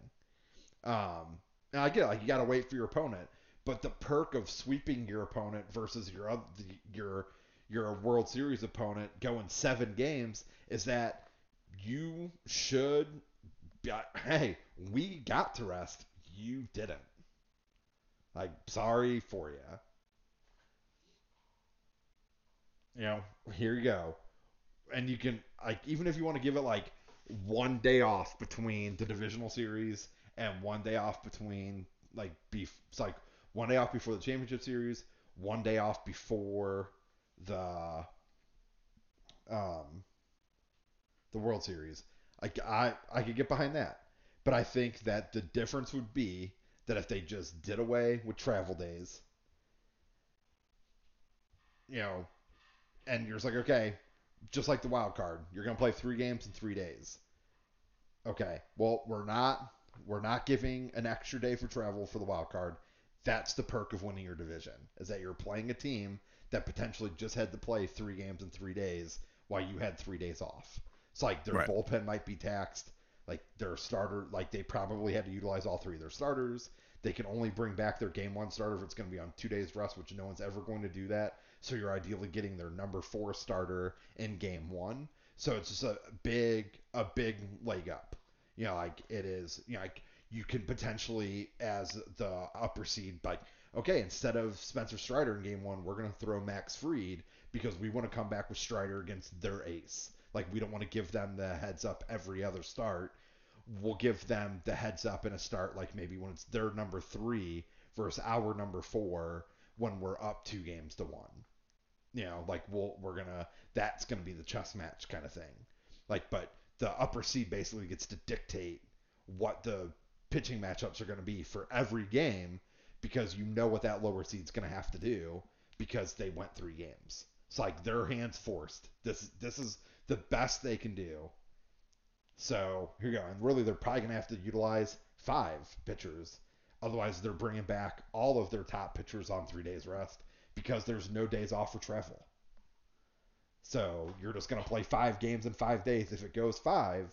Um, and I get it, like you got to wait for your opponent, but the perk of sweeping your opponent versus your oth- your your World Series opponent going seven games is that you should. Hey, we got to rest. You didn't. Like, sorry for you. You know, here you go. And you can like even if you want to give it like one day off between the divisional series and one day off between like beef it's like one day off before the championship series, one day off before the um the World Series. Like I I could get behind that. But I think that the difference would be that if they just did away with travel days, you know, and you're just like, okay, just like the wild card, you're gonna play three games in three days. Okay, well, we're not we're not giving an extra day for travel for the wild card. That's the perk of winning your division, is that you're playing a team that potentially just had to play three games in three days while you had three days off. It's like their Right. bullpen might be taxed, like their starter, like they probably had to utilize all three of their starters. They can only bring back their game one starter if it's going to be on two days rest, which no one's ever going to do that. So you're ideally getting their number four starter in game one. So it's just a big, a big leg up. You know, like it is. You know, like you can potentially, as the upper seed, like okay, instead of Spencer Strider in game one, we're going to throw Max Fried because we want to come back with Strider against their ace. Like we don't want to give them the heads up every other start. We'll give them the heads up in a start, like maybe when it's their number three versus our number four when we're up two games to one. You know, like we'll we're gonna that's gonna be the chess match kind of thing. Like, but the upper seed basically gets to dictate what the pitching matchups are gonna be for every game because you know what that lower seed's gonna have to do because they went three games. It's like their hands forced. This this is the best they can do. So here you go. And really, they're probably gonna have to utilize five pitchers. Otherwise, they're bringing back all of their top pitchers on three days rest because there's no days off for travel. So you're just gonna play five games in five days if it goes five.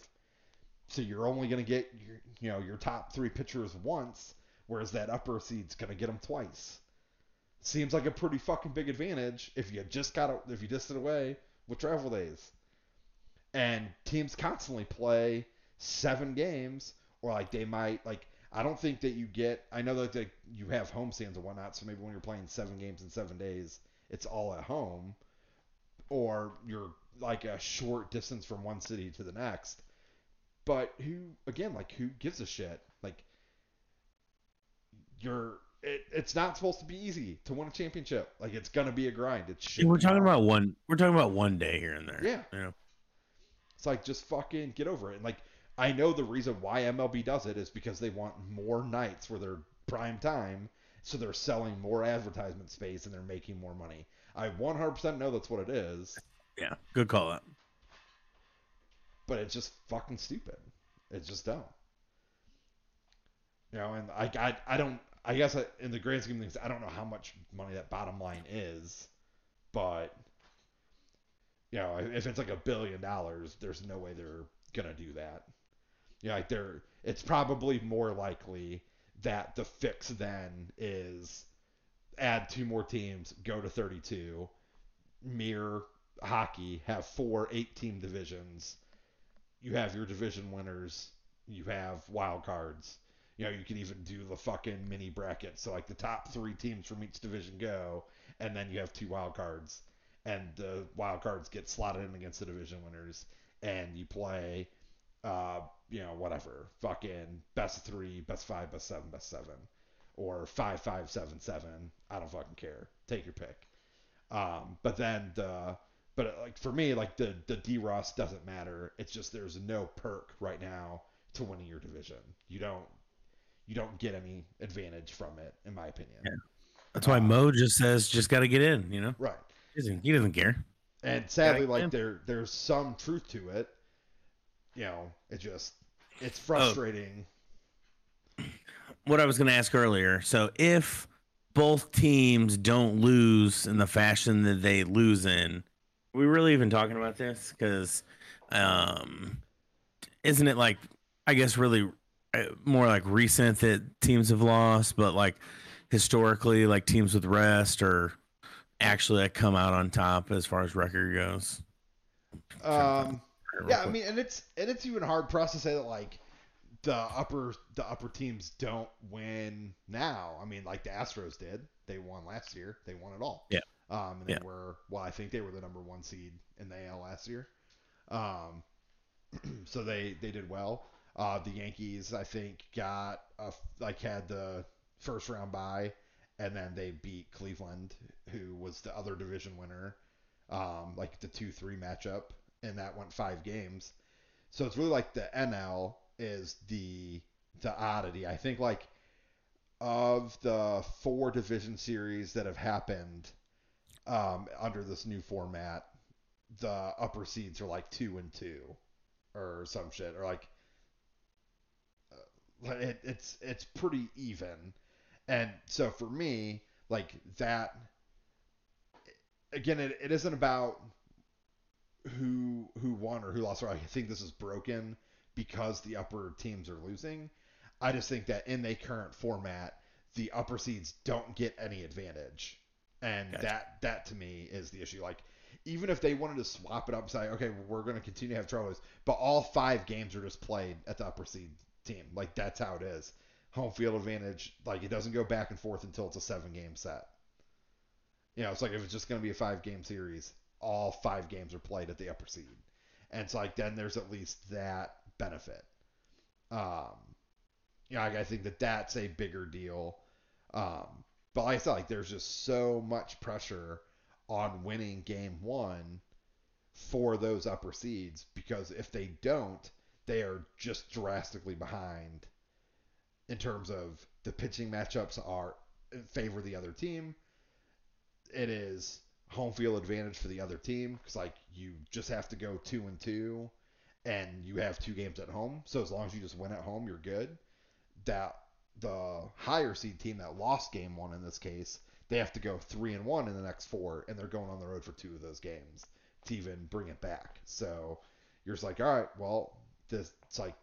So you're only gonna get your, you know your top three pitchers once, whereas that upper seed's gonna get them twice. Seems like a pretty fucking big advantage if you just got to, if you just did away with travel days. And teams constantly play seven games, or like they might like. I don't think that you get. I know that you have homestands and whatnot, so maybe when you're playing seven games in seven days, it's all at home, or you're like a short distance from one city to the next. But who, again, like who gives a shit? Like you're. It, it's not supposed to be easy to win a championship. Like it's gonna be a grind. It should. we're talking hard. about one. We're talking about one day here and there. Yeah. You know? It's like just fucking get over it. And like I know the reason why MLB does it is because they want more nights where they're prime time, so they're selling more advertisement space and they're making more money. I 100% know that's what it is. Yeah. Good call out. but it's just fucking stupid. It's just dumb. You know, and I, I, I don't. I guess I, in the grand scheme of things, I don't know how much money that bottom line is, but you know, if it's like a billion dollars, there's no way they're gonna do that. You know, like they're. It's probably more likely that the fix then is add two more teams, go to 32, mirror hockey, have four eight team divisions. You have your division winners, you have wild cards. You know, you can even do the fucking mini bracket. So like the top three teams from each division go, and then you have two wild cards, and the wild cards get slotted in against the division winners, and you play, uh, you know, whatever, fucking best three, best five, best seven, best seven, or five, five, seven, seven. I don't fucking care. Take your pick. Um, but then the but like for me, like the the D Ross doesn't matter. It's just there's no perk right now to winning your division. You don't you don't get any advantage from it, in my opinion. Yeah. That's why Mo just says just got to get in. You know, Right. he doesn't, he doesn't care. And sadly, like there there's some truth to it. You know, it just it's frustrating. What I was going to ask earlier. So if both teams don't lose in the fashion that they lose in, we really even talking about this? Because um, isn't it like I guess really uh, more like recent that teams have lost, but like historically, like teams with rest or actually come out on top as far as record goes. Um, Yeah, I mean, and it's and it's even hard for us to say that like the upper the upper teams don't win now. I mean, like the Astros did. They won last year. They won it all. Yeah. Um, and they Yeah. were well, I think they were the number one seed in the AL last year. Um, *clears throat* so they they did well. Uh, the Yankees, I think, got a, like had the first round bye, and then they beat Cleveland, who was the other division winner, um, like the two three matchup, and that went five games. So it's really like the NL is the the oddity. I think like of the four division series that have happened um, under this new format, the upper seeds are like two and two, or some shit, or like uh, it, it's it's pretty even, and so for me, like that. Again, it, it isn't about who who won or who lost. Or I think this is broken because the upper teams are losing. I just think that in the current format, the upper seeds don't get any advantage, and Gotcha. that that to me is the issue. Like even if they wanted to swap it up and say, okay, we're going to continue to have troubles, but all five games are just played at the upper seed team. Like that's how it is. Home field advantage. Like it doesn't go back and forth until it's a seven game set. You know, it's like if it's just going to be a five game series, all five games are played at the upper seed, and it's like then there's at least that benefit. Um, you know, I, I think that that's a bigger deal. Um, but like I said, like there's just so much pressure on winning game one for those upper seeds because if they don't, they are just drastically behind in terms of the pitching matchups are favor the other team. It is home field advantage for the other team because like you just have to go two and two, and you have two games at home. So as long as you just win at home, you're good. That the higher seed team that lost game one in this case, they have to go three and one in the next four, and they're going on the road for two of those games to even bring it back. So you're just like, all right, well, this it's like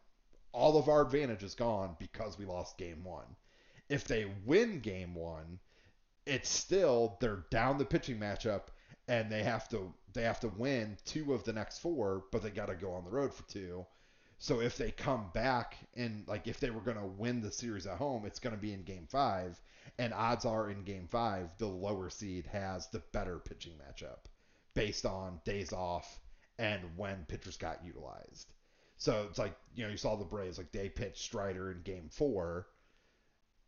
all of our advantage is gone because we lost game one. If they win game one, it's still they're down the pitching matchup and they have to they have to win two of the next four, but they got to go on the road for two. So if they come back and like if they were going to win the series at home, it's going to be in game 5 and odds are in game 5 the lower seed has the better pitching matchup based on days off and when pitchers got utilized. So it's like, you know, you saw the Braves like they pitched Strider in game 4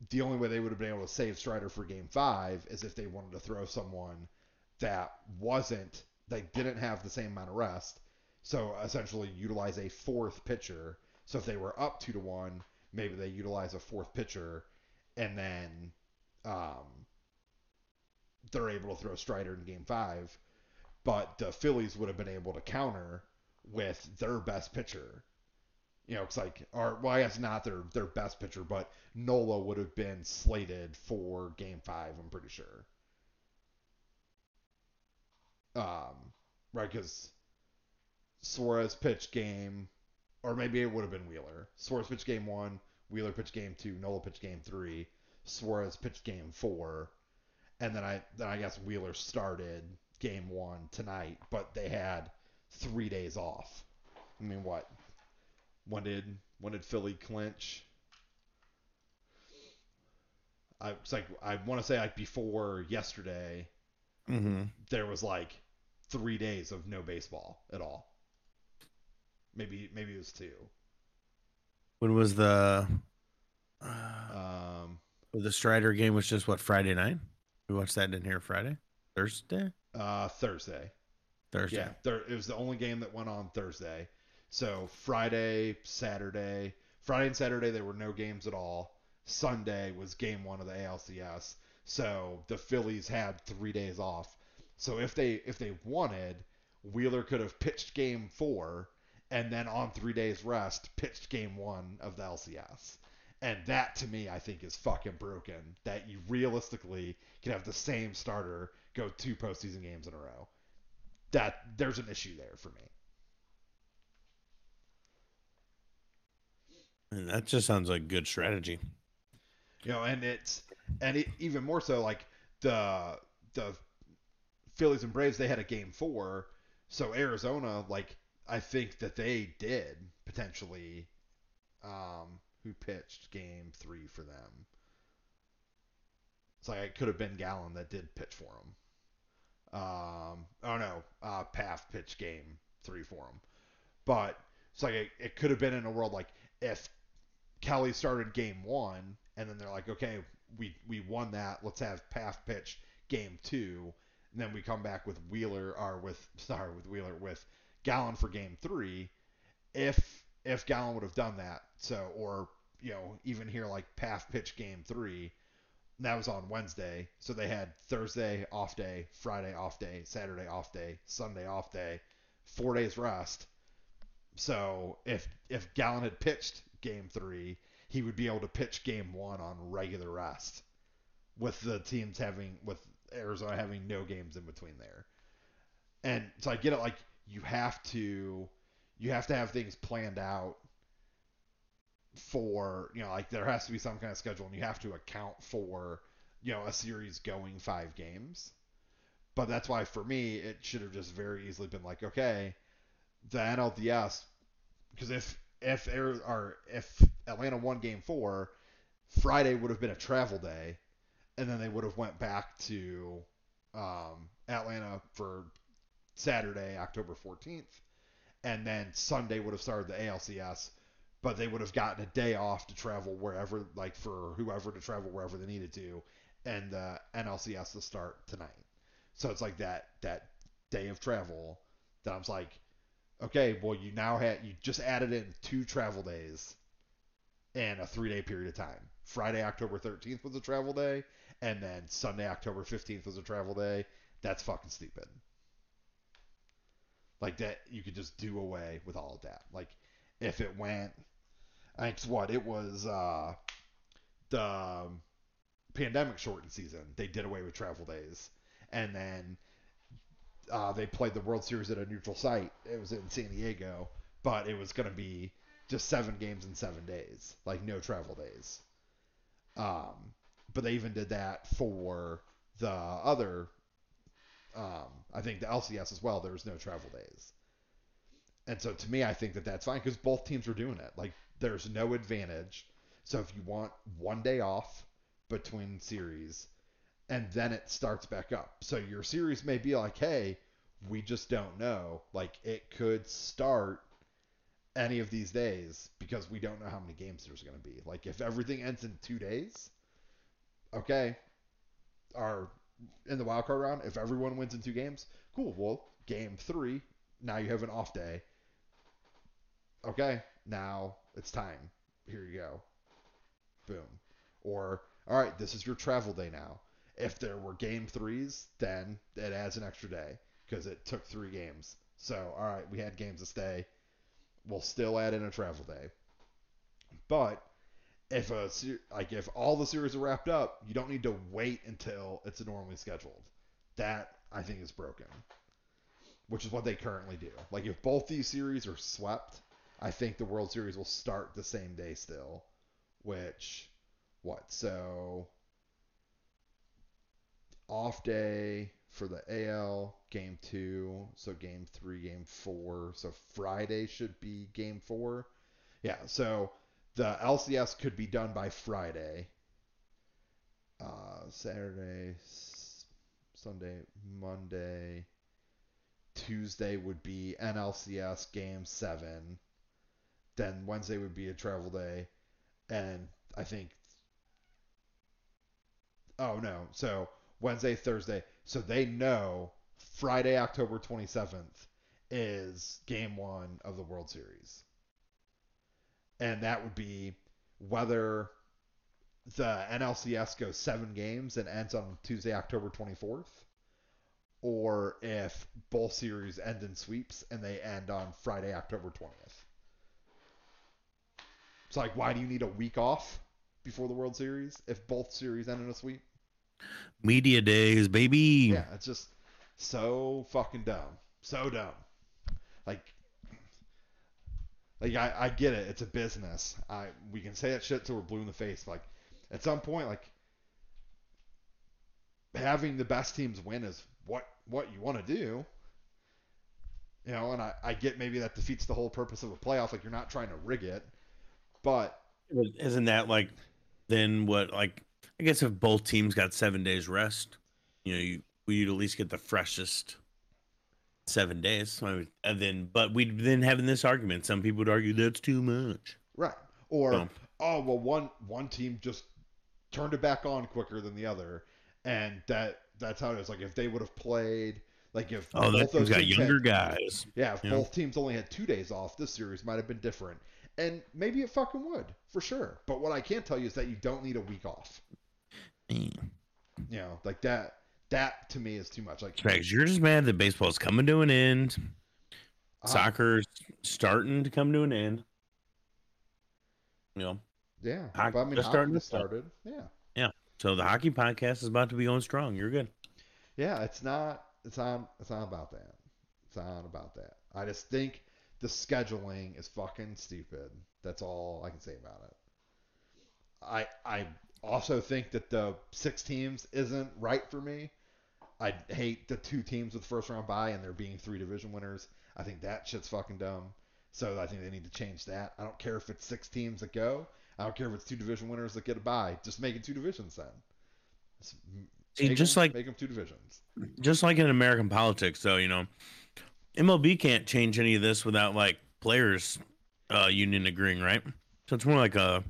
the only way they would have been able to save Strider for game five is if they wanted to throw someone that wasn't that didn't have the same amount of rest. So essentially utilize a fourth pitcher. So if they were up two to one, maybe they utilize a fourth pitcher and then um, they're able to throw Strider in game five. But the Phillies would have been able to counter with their best pitcher. You know, it's like, or well, I guess not their their best pitcher, but Nola would have been slated for Game Five. I'm pretty sure. Um, right, because Suarez pitched game, or maybe it would have been Wheeler. Suarez pitched game one, Wheeler pitched game two, Nola pitched game three, Suarez pitched game four, and then I then I guess Wheeler started game one tonight, but they had three days off. I mean, what? When did when did Philly clinch? I it's like I want to say like before yesterday, Mm-hmm. there was like three days of no baseball at all. Maybe maybe it was two. When was the uh, Um, the Strider game? Was just what Friday night? We watched that in here Friday, Thursday, uh, Thursday. Thursday. Yeah, there, it was the only game that went on Thursday. So Friday, Saturday, Friday and Saturday there were no games at all. Sunday was game one of the ALCS. So the Phillies had three days off. So if they if they wanted, Wheeler could have pitched game four and then on three days rest pitched game one of the LCS. And that to me I think is fucking broken. That you realistically can have the same starter go two postseason games in a row that there's an issue there for me. And that just sounds like good strategy. You know, and it's and it, even more so like the the Phillies and Braves they had a game four, so Arizona like I think that they did potentially um who pitched game three for them. It's like it could have been Gallen that did pitch for them. Um, oh no, uh, Pfaadt pitched game three for him. But it's like it, it could have been in a world like if Kelly started game one and then they're like, okay, we we won that. Let's have Pfaadt pitch game two, and then we come back with Wheeler or with *laughs* sorry with Wheeler with Gallen for game three. If if Gallen would have done that, so or you know even here like Pfaadt pitch game three, that was on Wednesday, so they had Thursday off day, Friday off day, Saturday off day, Sunday off day, four days rest. So if if Gallen had pitched game three, he would be able to pitch game one on regular rest, with the teams having with Arizona having no games in between there. And so I get it, like you have to you have to have things planned out for you know like there has to be some kind of schedule and you have to account for you know a series going five games but that's why for me it should have just very easily been like okay the NLDS because if if Ari- or if Atlanta won game four Friday would have been a travel day and then they would have went back to um, Atlanta for Saturday October 14th and then Sunday would have started the ALCS but they would have gotten a day off to travel wherever, like for whoever to travel wherever they needed to, and the uh, NLCS to start tonight. So it's like that that day of travel that I'm like, okay, well you now had you just added in two travel days and a three day period of time. Friday, October 13th was a travel day, and then Sunday, October 15th was a travel day. That's fucking stupid. Like that, you could just do away with all of that. Like if it went, I think it's what it was. Uh, the um, pandemic shortened season, they did away with travel days, and then uh, they played the World Series at a neutral site. It was in San Diego, but it was going to be just seven games in seven days, like no travel days. Um, but they even did that for the other. Um, I think the LCS as well. There was no travel days. And so to me, I think that that's fine because both teams are doing it. Like there's no advantage. So if you want one day off between series, and then it starts back up. So your series may be like, hey, we just don't know. Like it could start any of these days because we don't know how many games there's going to be. Like if everything ends in two days, okay, or in the wild card round, if everyone wins in two games, cool. Well, game three, now you have an off day okay, now it's time. Here you go. Boom. Or, all right, this is your travel day now. If there were game threes, then it adds an extra day because it took three games So, all right, we had games to stay. We'll still add in a travel day. But if a like if all the series are wrapped up, you don't need to wait until it's normally scheduled. That I think is broken. Which is what they currently do. Like if both these series are swept, I think the World Series will start the same day still. Which what? So off day for the AL game 2, so game 3, game 4. So Friday should be game 4. Yeah, so the LCS could be done by Friday. Uh, Saturday, Sunday, Monday, Tuesday would be NLCS game seven. Then Wednesday would be a travel day, and I think. Oh no! So Wednesday, Thursday. So they know Friday, October 27th is game one of the World Series and that would be whether the NLCS goes seven games and ends on Tuesday, October 24th, or if both series end in sweeps and they end on Friday, October 20th. It's like, why do you need a week off before the World Series if both series end in a sweep? Media days, baby. Yeah, it's just so fucking dumb. So dumb. Like, like I, I get it, it's a business. I we can say that shit till we're blue in the face. Like at some point, like having the best teams win is what what you want to do. You know, and I, I get maybe that defeats the whole purpose of a playoff. Like you're not trying to rig it, but isn't that like then what? Like I guess if both teams got seven days rest, you know, you you'd at least get the freshest seven days. And then, but we'd then having this argument. Some people would argue that's too much. Right. Or so. oh well, one one team just turned it back on quicker than the other, and that that's how it is. Like if they would have played. Like if oh, that team's got younger had, guys. Yeah, if both teams only had two days off, this series might have been different. And maybe it fucking would, for sure. But what I can tell you is that you don't need a week off. Mm. You know, like that that to me is too much. Like, you're just mad that baseball's coming to an end. Uh, Soccer's starting to come to an end. You know. Yeah, hockey, I mean, just starting to started. Yeah. Yeah. So the hockey podcast is about to be going strong. You're good. Yeah, it's not. It's not. It's not about that. It's not about that. I just think the scheduling is fucking stupid. That's all I can say about it. I I also think that the six teams isn't right for me. I hate the two teams with first round bye and there being three division winners. I think that shit's fucking dumb. So I think they need to change that. I don't care if it's six teams that go. I don't care if it's two division winners that get a bye. Just make it two divisions then. See, just them, like make them two divisions. Just like in American politics, though, you know, MLB can't change any of this without like players' uh, union agreeing, right? So it's more like a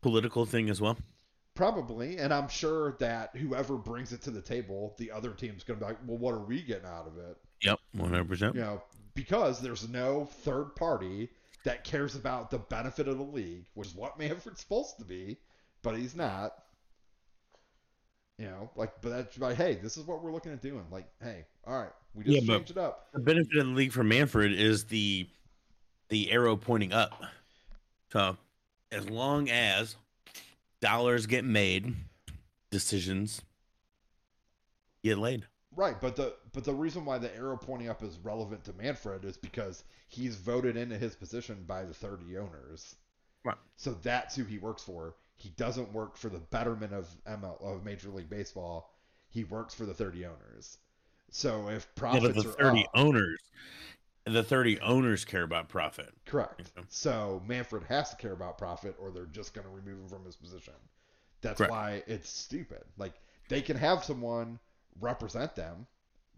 political thing as well. Probably, and I'm sure that whoever brings it to the table, the other team's going to be like, "Well, what are we getting out of it?" Yep, 100. percent You know, because there's no third party that cares about the benefit of the league, which is what *laughs* Manfred's supposed to be, but he's not. You know, like, but that's like, hey, this is what we're looking at doing. Like, hey, all right, we just yeah, changed it up. The benefit of the league for Manfred is the the arrow pointing up. So, as long as dollars get made, decisions get laid. Right, but the but the reason why the arrow pointing up is relevant to Manfred is because he's voted into his position by the 30 owners. Right. So that's who he works for. He doesn't work for the betterment of ML of Major League Baseball. He works for the 30 owners. So if profits yeah, the 30 up, owners the 30 owners care about profit. Correct. You know? So Manfred has to care about profit or they're just going to remove him from his position. That's Correct. why it's stupid. Like they can have someone represent them.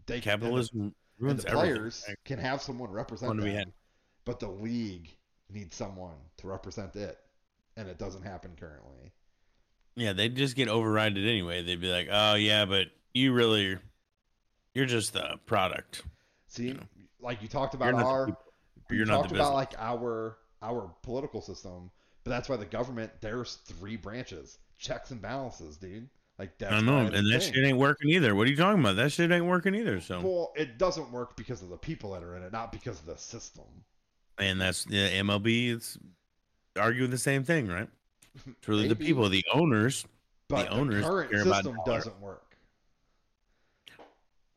They capitalism and the, and the players everything. can have someone represent them. But the league needs someone to represent it, and it doesn't happen currently. Yeah, they'd just get overrided anyway. They'd be like, "Oh yeah, but you really, you're just the product." See, you know? Like you talked about our you talked about like our our political system, but that's why the government there's three branches, checks and balances, dude. Like that's I know, and that thing. shit ain't working either. What are you talking about? That shit ain't working either. So, Well, it doesn't work because of the people that are in it, not because of the system. and that's the MLB. It's arguing the same thing, right? It's really the people, the owners. But the, owners current care system doesn't work.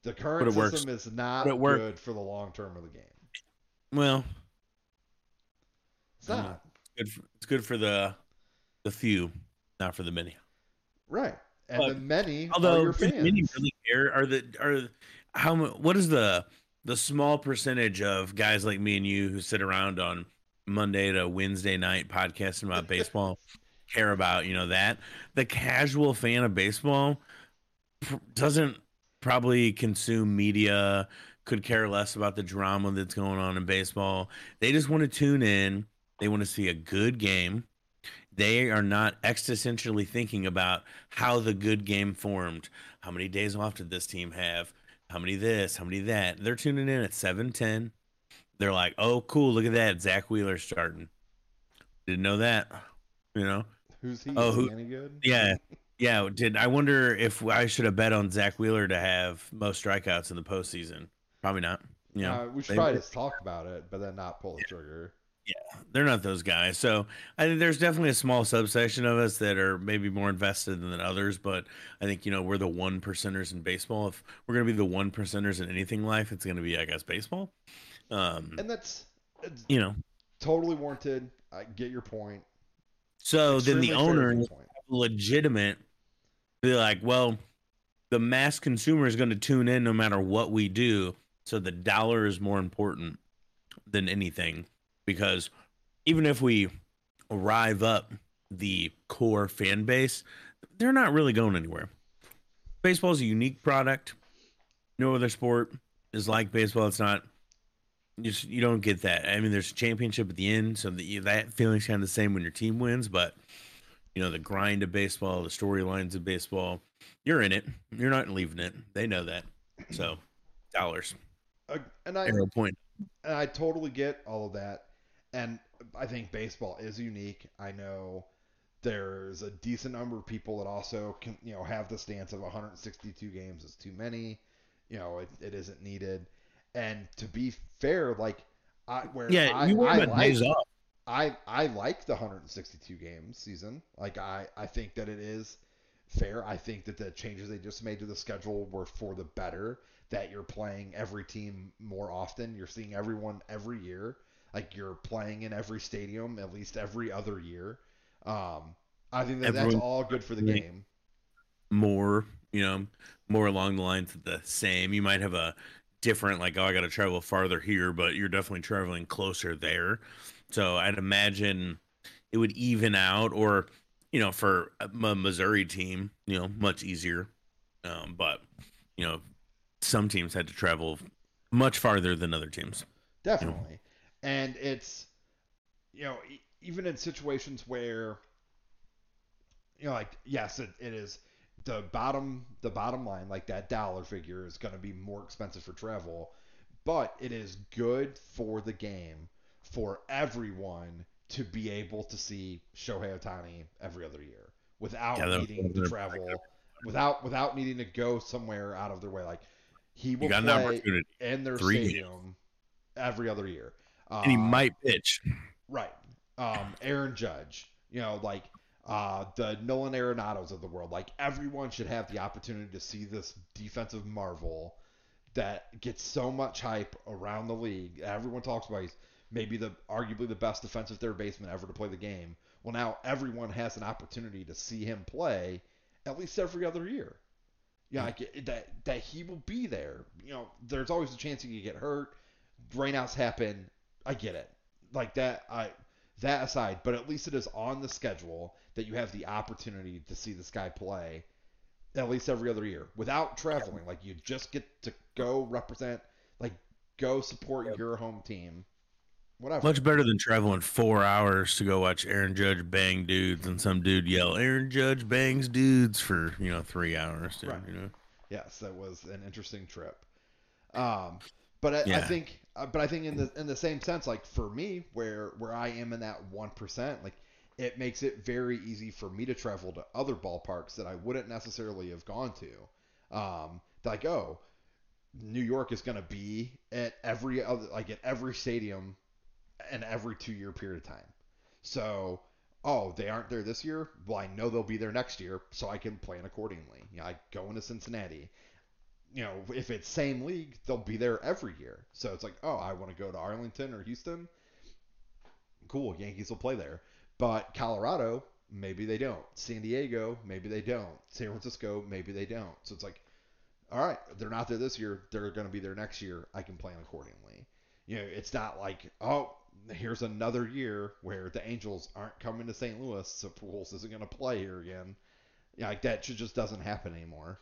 The current it works. system is not But it work- good for the long term of the game. Well, It's not. Mm, good. For, it's good for the the few, not for the many. Right. And But- the many are Although, your fans. many really care? Are the are how what is the the small percentage of guys like me and you who sit around on Monday to Wednesday night podcasting about *laughs* baseball care about you know that the casual fan of baseball doesn't probably consume media could care less about the drama that's going on in baseball. They just want to tune in. They want to see a good game. They are not existentially thinking about how the good game formed. How many days off did this team have? How many this how many that? They're tuning in at 710 they're like oh cool look at that zack wheeler starting. Didn't know that you know? Who's he? Oh, who- any good? yeah yeah did i wonder if i should have bet on zack wheeler to have most strikeouts in the postseason probably not you know uh, we should probably just talk about it, but then not pull the trigger. Yeah, they're not those guys. So I think there's definitely a small subsection of us that are maybe more invested than others. But I think you know we're the one percenters in baseball. If we're gonna be the one percenters in anything in life, it's gonna be I guess baseball. Um, And that's you know, totally warranted. I get your point. so then the owner point. Legitimate be like, well, the mass consumer is going to tune in no matter what we do. So the dollar is more important than anything because even if we arrive up the core fan base, they're not really going anywhere. Baseball is a unique product. No other sport is like baseball. It's not. You, just, you don't get that. I mean, there's a championship at the end, so the, that feeling's kind of the same when your team wins. But you know the grind of baseball, the storylines of baseball. You're in it. You're not leaving it. They know that. So dollars. Uh, and I Arrow point. and I totally get all of that. And I think baseball is unique. I know there's a decent number of people that also can, you know, have the stance of 162 games is too many. You know, it, it isn't needed. And to be fair, like I where Yeah, I, you worry I about like, days off. I I like the 162 game season. Like I I think that it is fair. I think that the changes they just made to the schedule were for the better. That you're playing every team more often. You're seeing everyone every year. Like you're playing in every stadium at least every other year. Um, I think that that's all good for the game. more, you know, more along the lines of the same. You might have a different, like, oh, I got to travel farther here, but you're definitely traveling closer there. So I'd imagine it would even out, or, you know, for a Missouri team, you know, much easier. Um, but, you know, some teams had to travel much farther than other teams. Definitely. And it's, you know, even in situations where, you know, like, yes, it, it is the bottom, the bottom line, like that dollar figure is going to be more expensive for travel, but it is good for the game for everyone to be able to see Shohei Ohtani every other year without Yeah, needing to travel, without, without needing to go somewhere out of their way. Like, he will play in their Three games. stadium every other year. and he Uh, might pitch. right. Um, Aaron Judge, you know, like uh, the Nolan Arenados of the world. Like everyone should have the opportunity to see this defensive marvel that gets so much hype around the league. Everyone talks about he's maybe the arguably the best defensive third baseman ever to play the game. Well, now everyone has an opportunity to see him play at least every other year. Yeah, hmm. like it- that that he will be there. You know, there's always a chance he could get hurt. Rainouts happen. I get it. Like that. I that aside, but at least it is on the schedule that you have the opportunity to see this guy play at least every other year without traveling. Like you just get to go represent, like go support your home team. Whatever. Much better than traveling four hours to go watch Aaron Judge bang dudes and some dude yell Aaron Judge bangs dudes for you know three hours. Dude, Right. You know, Yes, that was an interesting trip. Um, but I, I think, uh, but I think in the in the same sense, like for me, where where I am in that one percent, like it makes it very easy for me to travel to other ballparks that I wouldn't necessarily have gone to. Um, like, oh, New York is going to be at every other, like at every stadium in every two year period of time. So, oh, they aren't there this year. Well, I know they'll be there next year, so I can plan accordingly. You know, I go into Cincinnati. You know, if it's same league, they'll be there every year. So it's like, oh, I want to go to Arlington or Houston. Cool, Yankees will play there. But Colorado, maybe they don't. San Diego, maybe they don't. San Francisco, maybe they don't. So it's like, all right, they're not there this year. They're going to be there next year. I can plan accordingly. You know, it's not like, oh, here's another year where the Angels aren't coming to St. Louis, so Pujols isn't going to play here again. Like that just doesn't happen anymore.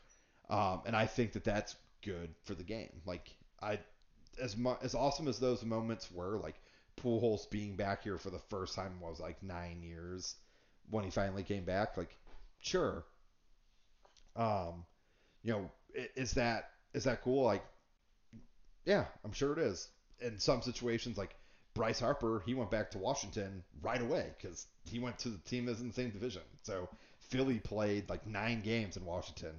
Um, and I think that that's good for the game. Like I, as mu- as awesome as those moments were, like Pujols being back here for the first time was like nine years when he finally came back. Like, sure. Um, you know, is that is that cool? Like, yeah, I'm sure it is. In some situations, like Bryce Harper, he went back to Washington right away because he went to the team that's in the same division. So Philly played like nine games in Washington,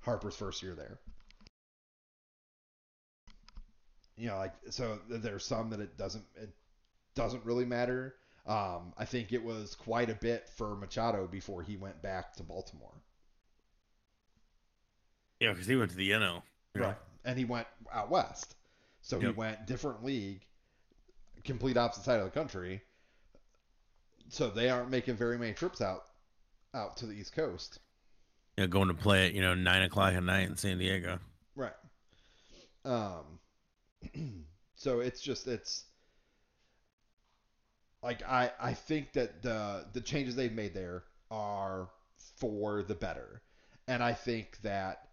Harper's first year there. You know, like so there's some that it doesn't it doesn't really matter. Um, I think it was quite a bit for Machado before he went back to Baltimore. Yeah, because he went to the NL. Right. And he went out west. So yep. he went different league, complete opposite side of the country. So they aren't making very many trips out out to the East Coast. Yeah, going to play at, you know, nine o'clock at night in San Diego. Right. Um *clears throat* so it's just it's like I I think that the the changes they've made there are for the better, and I think that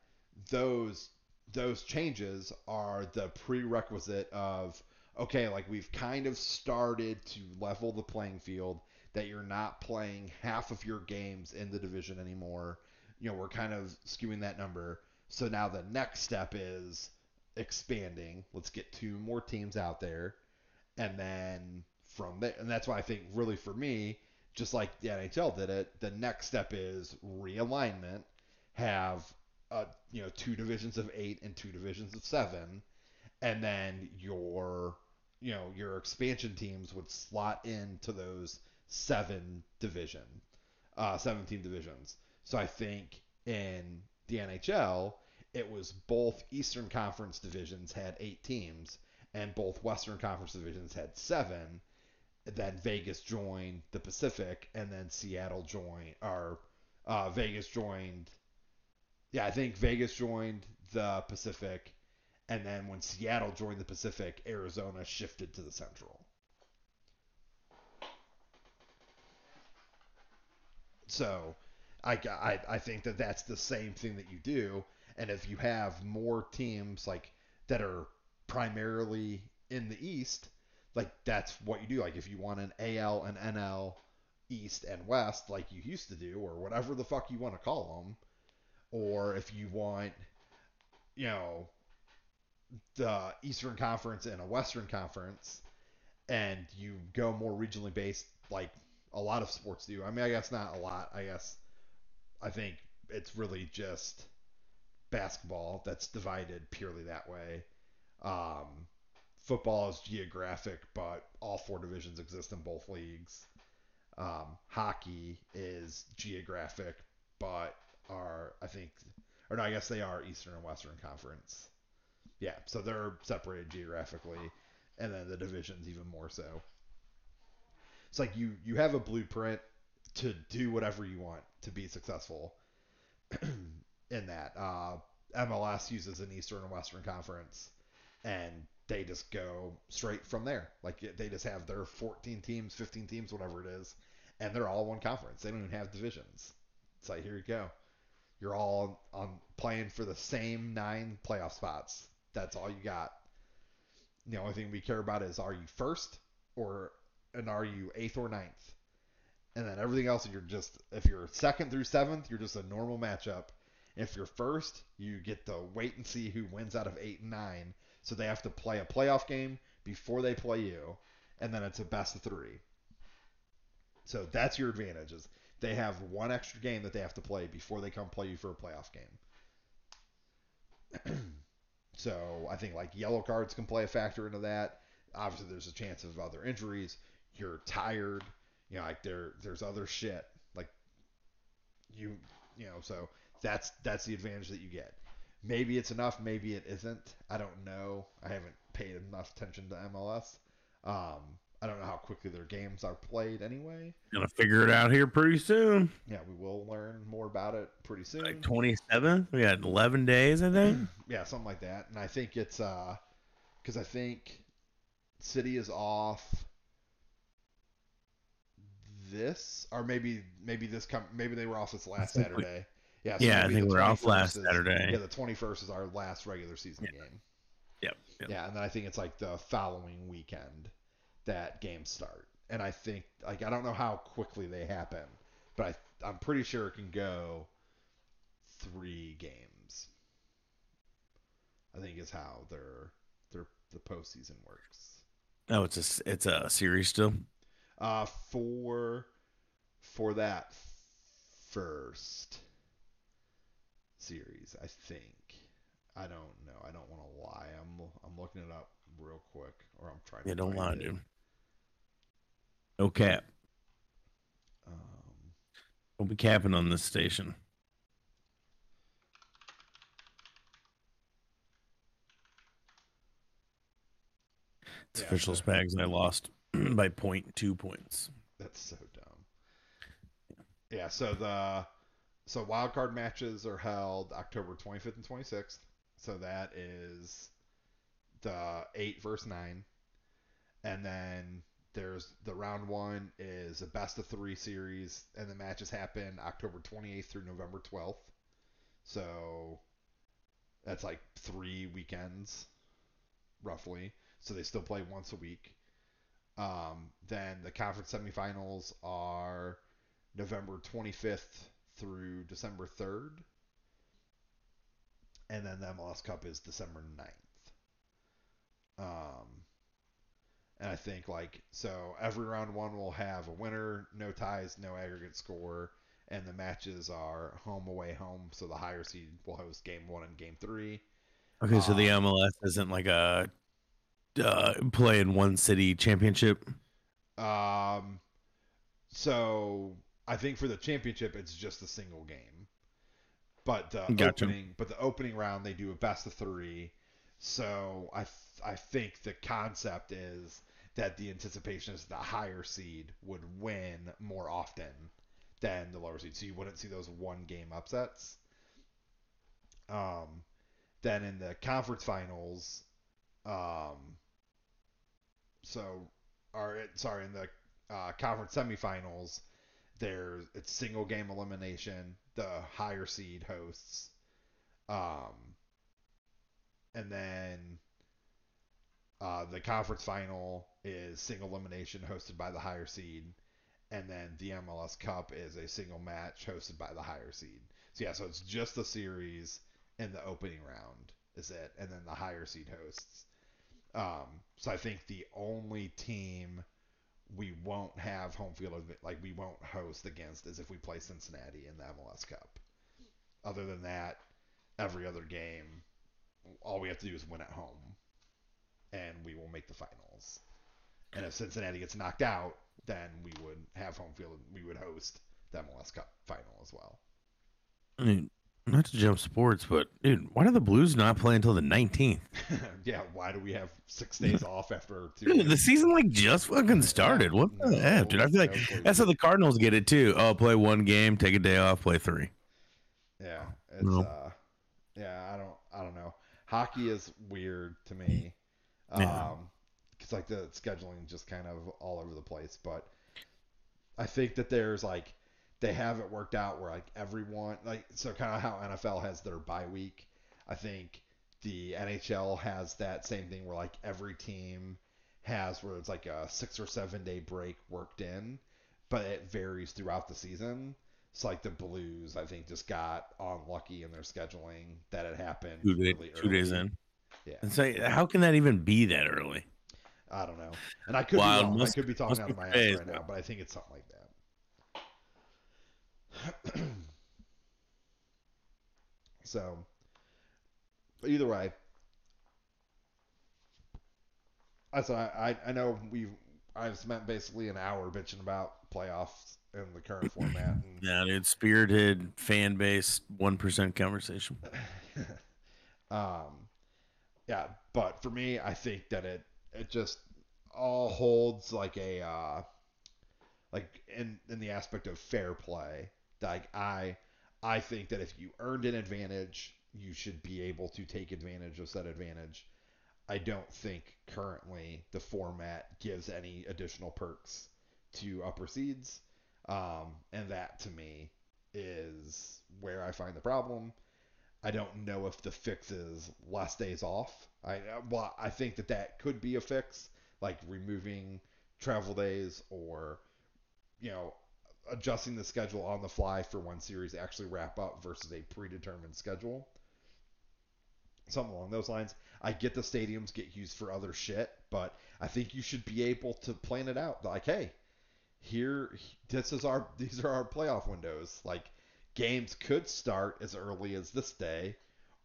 those those changes are the prerequisite of okay, like we've kind of started to level the playing field that you're not playing half of your games in the division anymore. You know, we're kind of skewing that number. So now the next step is expanding. Let's get two more teams out there. And then from there. And that's why I think really for me, just like the NHL did it, the next step is realignment. Have uh, you know two divisions of eight and two divisions of seven, and then your you know your expansion teams would slot into those seven division, uh, 17 divisions. So I think in the NHL, it was both Eastern Conference divisions had eight teams, and both Western Conference divisions had seven then Vegas joined the Pacific, and then Seattle joined, or uh, Vegas joined. Yeah, I think Vegas joined the Pacific, and then when Seattle joined the Pacific, Arizona shifted to the Central. So, I, I, I think that that's the same thing that you do, and if you have more teams like that are primarily in the East, like that's what you do. Like if you want an AL and NL East and West, like you used to do, or whatever the fuck you want to call them, or if you want, you know, the Eastern Conference and a Western Conference, and you go more regionally based, like a lot of sports do. I mean, I guess not a lot. I guess I think it's really just basketball that's divided purely that way. Um, football is geographic, but all four divisions exist in both leagues. Um, hockey is geographic, but are I think, or no, I guess they are Eastern and Western Conference. Yeah, so they're separated geographically, and then the divisions even more so. It's like you you have a blueprint to do whatever you want to be successful *clears throat* in that. Uh, MLS uses an Eastern and Western Conference, and they just go straight from there. Like they just have their 14 teams, 15 teams, whatever it is, and they're all one conference. They don't even have divisions. It's like here you go. You're all on playing for the same nine playoff spots. That's all you got. The only thing we care about is are you first or and are you eighth or ninth? And then everything else you're just if you're second through seventh, you're just a normal matchup. If you're first, you get to wait and see who wins out of eight and nine so they have to play a playoff game before they play you, and then it's a best of three. So that's your advantages. they have one extra game that they have to play before they come play you for a playoff game. *clears throat* so I think like yellow cards can play a factor into that. Obviously, there's a chance of other injuries. You're tired. You know, like there there's other shit like you you know. So that's that's the advantage that you get. Maybe it's enough. Maybe it isn't. I don't know. I haven't paid enough attention to MLS. Um, I don't know how quickly their games are played anyway. Gonna figure it out here pretty soon. Yeah, we will learn more about it pretty soon. Like 27th. We had 11 days, I think. *clears throat* yeah, something like that. And I think it's uh, because I think City is off this, or maybe maybe this come maybe they were off this last we- Saturday. Yeah, Yeah, I think we're off last is- Saturday. Yeah, the 21st is our last regular season Yeah. game. Yep. yep. Yeah, and then I think it's like the following weekend that game start. And I think like I don't know how quickly they happen, but I I'm pretty sure it can go three games. I think is how their their the postseason works. Oh, it's a it's a series still. Uh for for that first series, I think. I don't know. I don't want to lie. I'm I'm looking it up real quick, or I'm trying. Yeah, to don't lie, it. dude. No cap. Um, Don't be capping on this station. It's Yeah, official Spags, and I lost *clears throat* by point two points. that's so dumb. Yeah. So the so wild card matches are held October 25th and 26th. So that is the eight versus nine, and then there's the round one is a best of three series, and the matches happen October 28th through November 12th. So that's like three weekends, roughly. So they still play once a week. Um, then the conference semifinals are November 25th through December 3rd. And then the MLS Cup is December 9th. Um, and I think like so every round one will have a winner, no ties, no aggregate score, and the matches are home away home. So the higher seed will host game one and game three. Okay, so the Um, MLS isn't like a uh, play in one city championship. Um, so I think for the championship, it's just a single game. But the Gotcha. opening, but the opening round, they do a best of three. So I, th- I think the concept is that the anticipation is the higher seed would win more often than the lower seed. So you wouldn't see those one game upsets. Um, then in the conference finals, um, so or sorry, in the uh, conference semifinals, there's it's single game elimination. The higher seed hosts, um, and then uh, the conference final is single elimination hosted by the higher seed, and then the MLS Cup is a single match hosted by the higher seed. So yeah, so it's just the series and the opening round is it, and then the higher seed hosts. Um, so I think the only team we won't have home field like we won't host against is if we play Cincinnati in the MLS Cup. Other than that, every other game, all we have to do is win at home, and we will make the finals. And if Cincinnati gets knocked out, then we would have home field. We would host the MLS Cup final as well. I mean, not to jump sports, but dude, why do the Blues not play until the 19th? *laughs* yeah, why do we have six days *laughs* off after two? Dude, the season like just fucking started. What the No, F, dude? I feel like no that's how the Cardinals get it too. Oh, play one game, take a day off, play three. Yeah, it's No. uh, yeah, I don't, I don't know. Hockey is weird to me, um, Yeah. because like the scheduling just kind of all over the place. But I think that there's like they have it worked out where like everyone like so kind of how NFL has their bye week. I think the NHL has that same thing where like every team has where it's like a six or seven day break worked in, but it varies throughout the season. It's like the Blues, I think, just got unlucky in their scheduling that it happened Two, day, really two days in. Yeah, And say, how can that even be that early? I don't know, and I could Wild. be wrong. Must- I could be talking out of my ass right now, but I think it's something like that. *clears throat* so, but either way, I said I, I know we've I've spent basically an hour bitching about playoffs in the current format. And, *laughs* Yeah, dude, spirited fan base, one percent conversation. *laughs* um, yeah, but for me, I think that it it just all holds like a uh, like in in the aspect of fair play. Like I I think that if you earned an advantage, you should be able to take advantage of said advantage. I don't think currently the format gives any additional perks to upper seeds, um, and that to me is where I find the problem. I don't know if the fix is less days off. I well, I think that that could be a fix, like removing travel days or you know adjusting the schedule on the fly for one series actually wrap up versus a predetermined schedule. Something along those lines. I get the stadiums get used for other shit, but I think you should be able to plan it out. Like, hey, here, this is our, these are our playoff windows. Like, games could start as early as this day,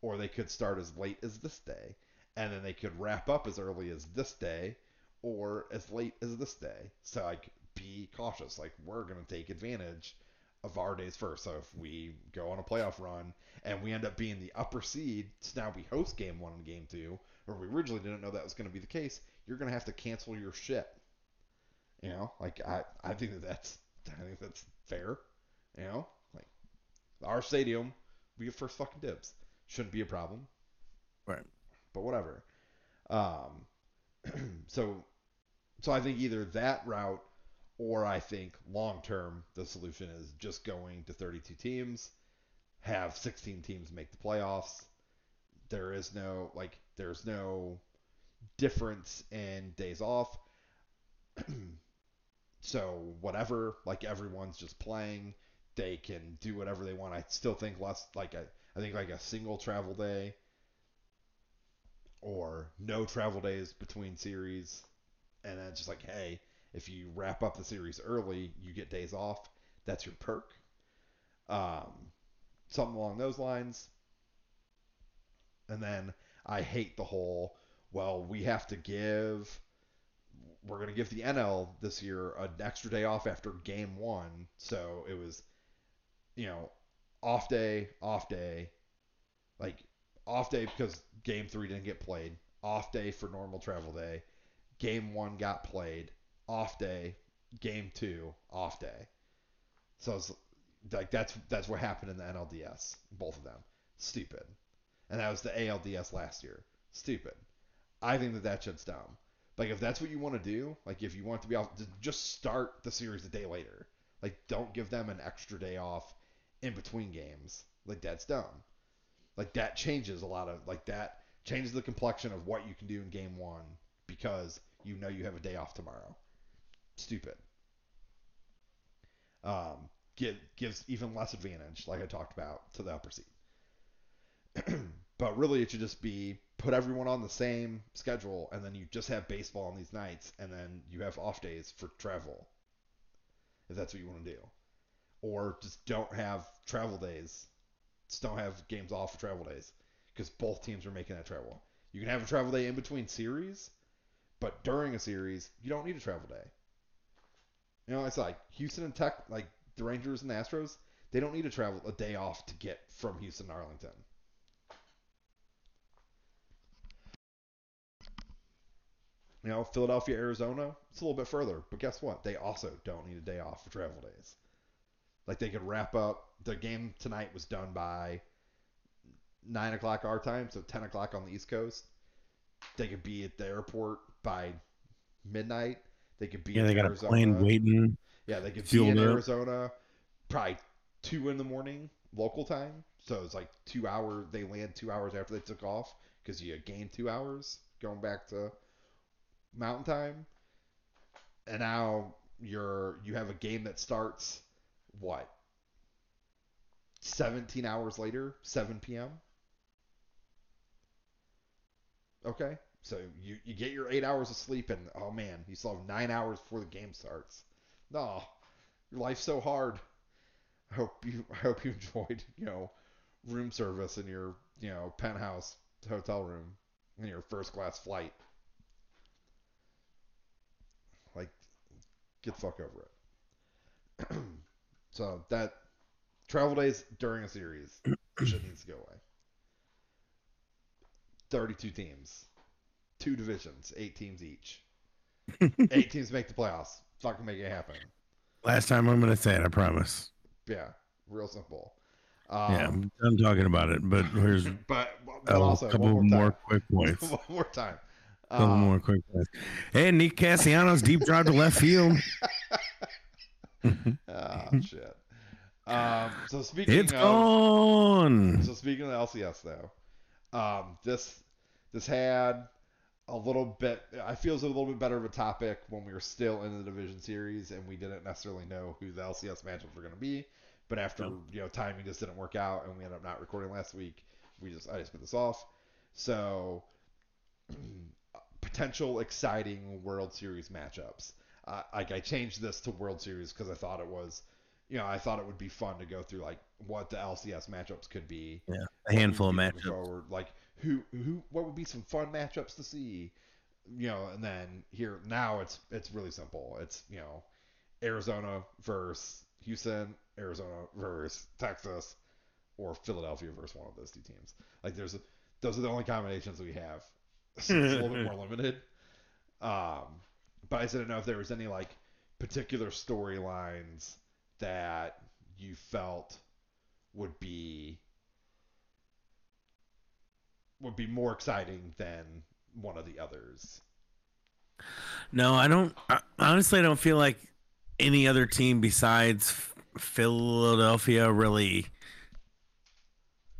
or they could start as late as this day, and then they could wrap up as early as this day, or as late as this day. So, like, be cautious. Like, we're gonna take advantage of our days first. So if we go on a playoff run and we end up being the upper seed, so now we host game one and game two, or we originally didn't know that was going to be the case, you're going to have to cancel your shit. You know, like I, I think that that's, I think that's fair. You know, our stadium, we get first fucking dibs. Shouldn't be a problem. Right. But whatever. Um, *clears throat* so, so I think either that route or I think long term, the solution is just going to 32 teams, have 16 teams make the playoffs. There is no, like, there's no difference in days off. *clears throat* so, whatever, like, everyone's just playing. They can do whatever they want. I still think less, like, a, I think, like, a single travel day or no travel days between series. And then just like, hey, if you wrap up the series early, you get days off. That's your perk. Um, something along those lines. And then I hate the whole, well, we have to give, we're going to give the NL this year an extra day off after game one. So it was, you know, off day, off day, like off day because game three didn't get played, off day for normal travel day, game one got played, off day, game two, off day. So it's like that's that's what happened in the NLDS, both of them. Stupid. And that was the ALDS last year. Stupid. I think that that shit's dumb. Like if that's what you want to do, like if you want to be off, just start the series a day later. Like don't give them an extra day off in between games. Like that's dumb. Like that changes a lot of like that changes the complexion of what you can do in game one because you know you have a day off tomorrow stupid. Um, give, gives even less advantage, like I talked about, to the upper seed. *clears throat* but really, it should just be put everyone on the same schedule, and then you just have baseball on these nights, and then you have off days for travel, if that's what you want to do. Or just don't have travel days. Just don't have games off for travel days, because both teams are making that travel. You can have a travel day in between series, but during a series, you don't need a travel day. You know, it's like Houston and Tech, like the Rangers and the Astros, they don't need to travel a day off to get from Houston to Arlington. You know, Philadelphia, Arizona, it's a little bit further, but guess what? They also don't need a day off for travel days. Like they could wrap up. The game tonight was done by nine o'clock our time, so ten o'clock on the East Coast. They could be at the airport by midnight they could be yeah, in they got Arizona. a plane waiting. Yeah, they could be in up. Arizona probably two in the morning local time. So it's like two hours. They land two hours after they took off because you gained two hours going back to mountain time. And now you're you have a game that starts what 17 hours later, 7 p.m. Okay, so you, you get your eight hours of sleep, and oh man, you still have nine hours before the game starts. No, your life's so hard. I hope you I hope you *laughs* enjoyed you know room service in your you know penthouse hotel room in your first class flight. Like, get the fuck over it. *clears throat* so that travel days during a series *clears throat* shit needs to go away. Thirty-two teams, two divisions, eight teams each. *laughs* eight teams make the playoffs. Fucking make it happen. Last time I'm gonna say it, I promise. Yeah, real simple. yeah, Um, I'm done talking about it, but here's a *laughs* but, but also couple more, more quick *laughs* points. one more time. A couple Um, more quick points. Hey, Nick Castellanos's deep drive to left field. *laughs* Ah, shit. Um, so speaking It's of, gone. so speaking of the LCS though, um, this this had a little bit. I feel it's a little bit better of a topic when we were still in the division series and we didn't necessarily know who the LCS matchups were going to be. But after No. you know timing just didn't work out and we ended up not recording last week, we just I just put this off. So *clears throat* potential exciting World Series matchups. Uh, like I changed this to World Series because I thought it was, you know, I thought it would be fun to go through like what the LCS matchups could be. Yeah, a handful of matchups. Forward. Like who who what would be some fun matchups to see, you know, and then here now it's it's really simple. It's you know, Arizona versus Houston, Arizona versus Texas, or Philadelphia versus one of those two teams. Like there's a, those are the only combinations we have. So it's a little bit more *laughs* limited. Um, but I didn't know if there was any like particular storylines that you felt would be would be more exciting than one of the others. No, I don't. I, honestly, I don't feel like any other team besides Philadelphia really,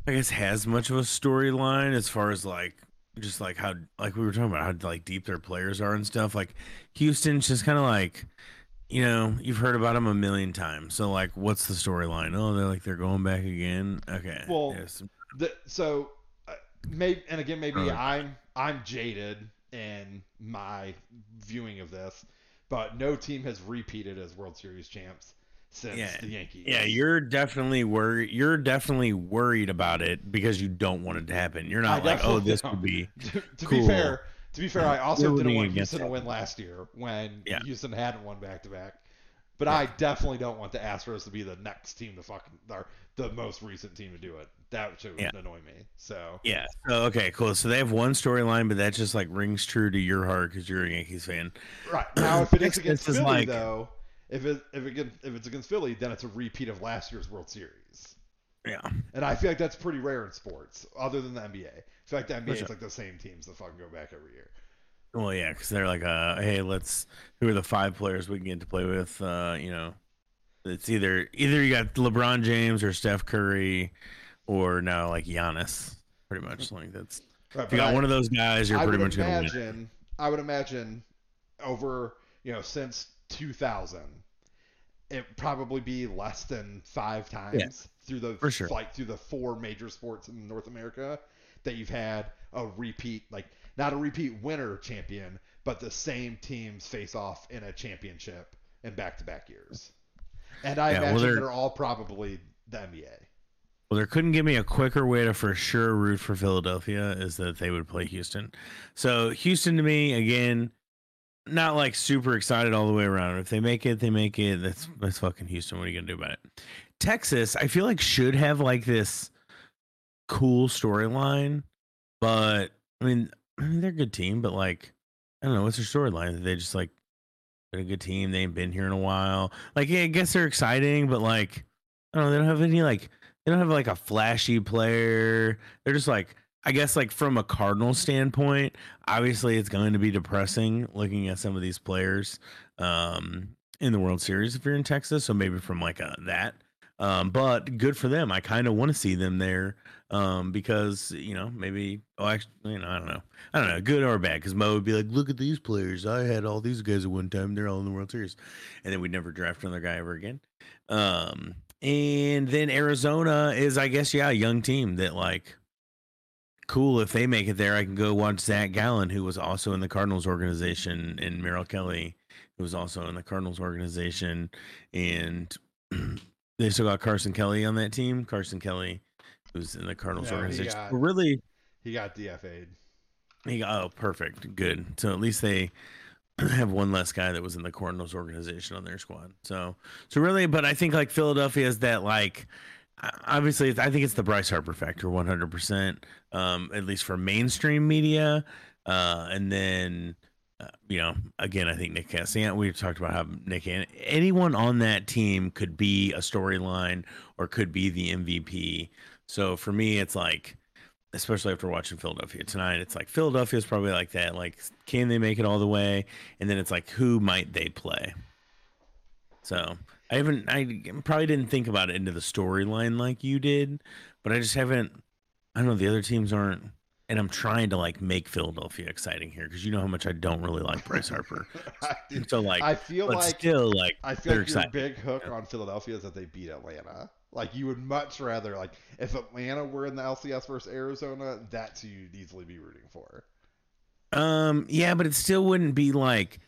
I guess, has much of a storyline as far as like just like how like we were talking about how like deep their players are and stuff. Like Houston's just kind of like. You know, you've heard about them a million times. So, like, what's the storyline? Oh, they're like they're going back again. Okay. Well, yes. The, so uh, maybe and again maybe Really? I'm I'm jaded in my viewing of this, but no team has repeated as World Series champs since Yeah. the Yankees. Yeah, you're definitely worried. You're definitely worried about it because you don't want it to happen. You're not I like, oh, this would be. *laughs* to, to Cool. be fair, to be fair, I also didn't want Houston to win last year when Yeah. Houston hadn't won back to back. But Yeah. I definitely don't want the Astros to be the next team to fucking or the most recent team to do it. That should Yeah. annoy me. So Yeah. So okay, cool. So they have one storyline, but that just like rings true to your heart because you're a Yankees fan. right now, if it is *clears throat* against Philly like- though, if it if it get- if it's against Philly, then it's a repeat of last year's World Series. Yeah. And I feel like that's pretty rare in sports, other than the NBA. I feel like the NBA is like the same teams that fucking go back every year. Well, yeah, because they're like, uh, hey, let's. Who are the five players we can get to play with? Uh, you know, it's either either you got LeBron James or Steph Curry, or now like Giannis. Pretty much like that's. Right, If you got I- one of those guys, you're I pretty much gonna win. imagine. I would imagine over you know since 2000, it probably be less than five times through the for sure. like through the four major sports in North America that you've had a repeat like not a repeat winner champion, but the same teams face off in a championship in back-to-back years. And I Yeah, well, imagine they're- they're all probably the NBA. Well, there couldn't give me a quicker way to for sure root for Philadelphia is that they would play Houston. So Houston to me again, not like super excited all the way around. If they make it, they make it. That's that's fucking Houston. What are you gonna do about it? Texas, I feel like should have like this cool storyline, but I mean, I mean *clears throat* they're a good team, but like I don't know what's their storyline. They just like they're a good team. They ain't been here in a while. Like yeah, I guess they're exciting, but like I don't know. They don't have any like they don't have like a flashy player. They're just like I guess like from a Cardinal standpoint, obviously it's going to be depressing looking at some of these players um in the World Series if you're in Texas. So maybe from like a, that. Um, but good for them. I kind of want to see them there um, because you know maybe oh actually you know I don't know I don't know good or bad because Mo would be like look at these players I had all these guys at one time they're all in the World Series and then we'd never draft another guy ever again. Um, and then Arizona is I guess yeah a young team that like cool if they make it there I can go watch Zac Gallen who was also in the Cardinals organization and Merrill Kelly who was also in the Cardinals organization and *clears throat* they still got Carson Kelly on that team. Carson Kelly, who's in the Cardinals No, he organization. got- really, He got DFA'd. he got, oh, perfect, good. So at least they *clears throat* have one less guy that was in the Cardinals organization on their squad. So, so really, but I think like Philadelphia is that like. Obviously, I think it's the Bryce Harper factor, one hundred percent. Um, at least for mainstream media, uh, and then uh, you know, again, I think Nick Castellanos. We've talked about how Nick and anyone on that team could be a storyline or could be the MVP. So for me, it's like, especially after watching Philadelphia tonight, it's like Philadelphia is probably like that. Like, can they make it all the way? And then it's like, who might they play? So I haven't. I probably didn't think about it into the storyline like you did, but I just haven't. I don't know. The other teams aren't and I'm trying to like make Philadelphia exciting here because you know how much I don't really like Bryce Harper. *laughs* I, do- So like, I feel like still like I feel like your big hook on Philadelphia is that they beat Atlanta. Like you would much rather like if Atlanta were in the LCS versus Arizona, that's who you'd easily be rooting for. Um, yeah, but it still wouldn't be like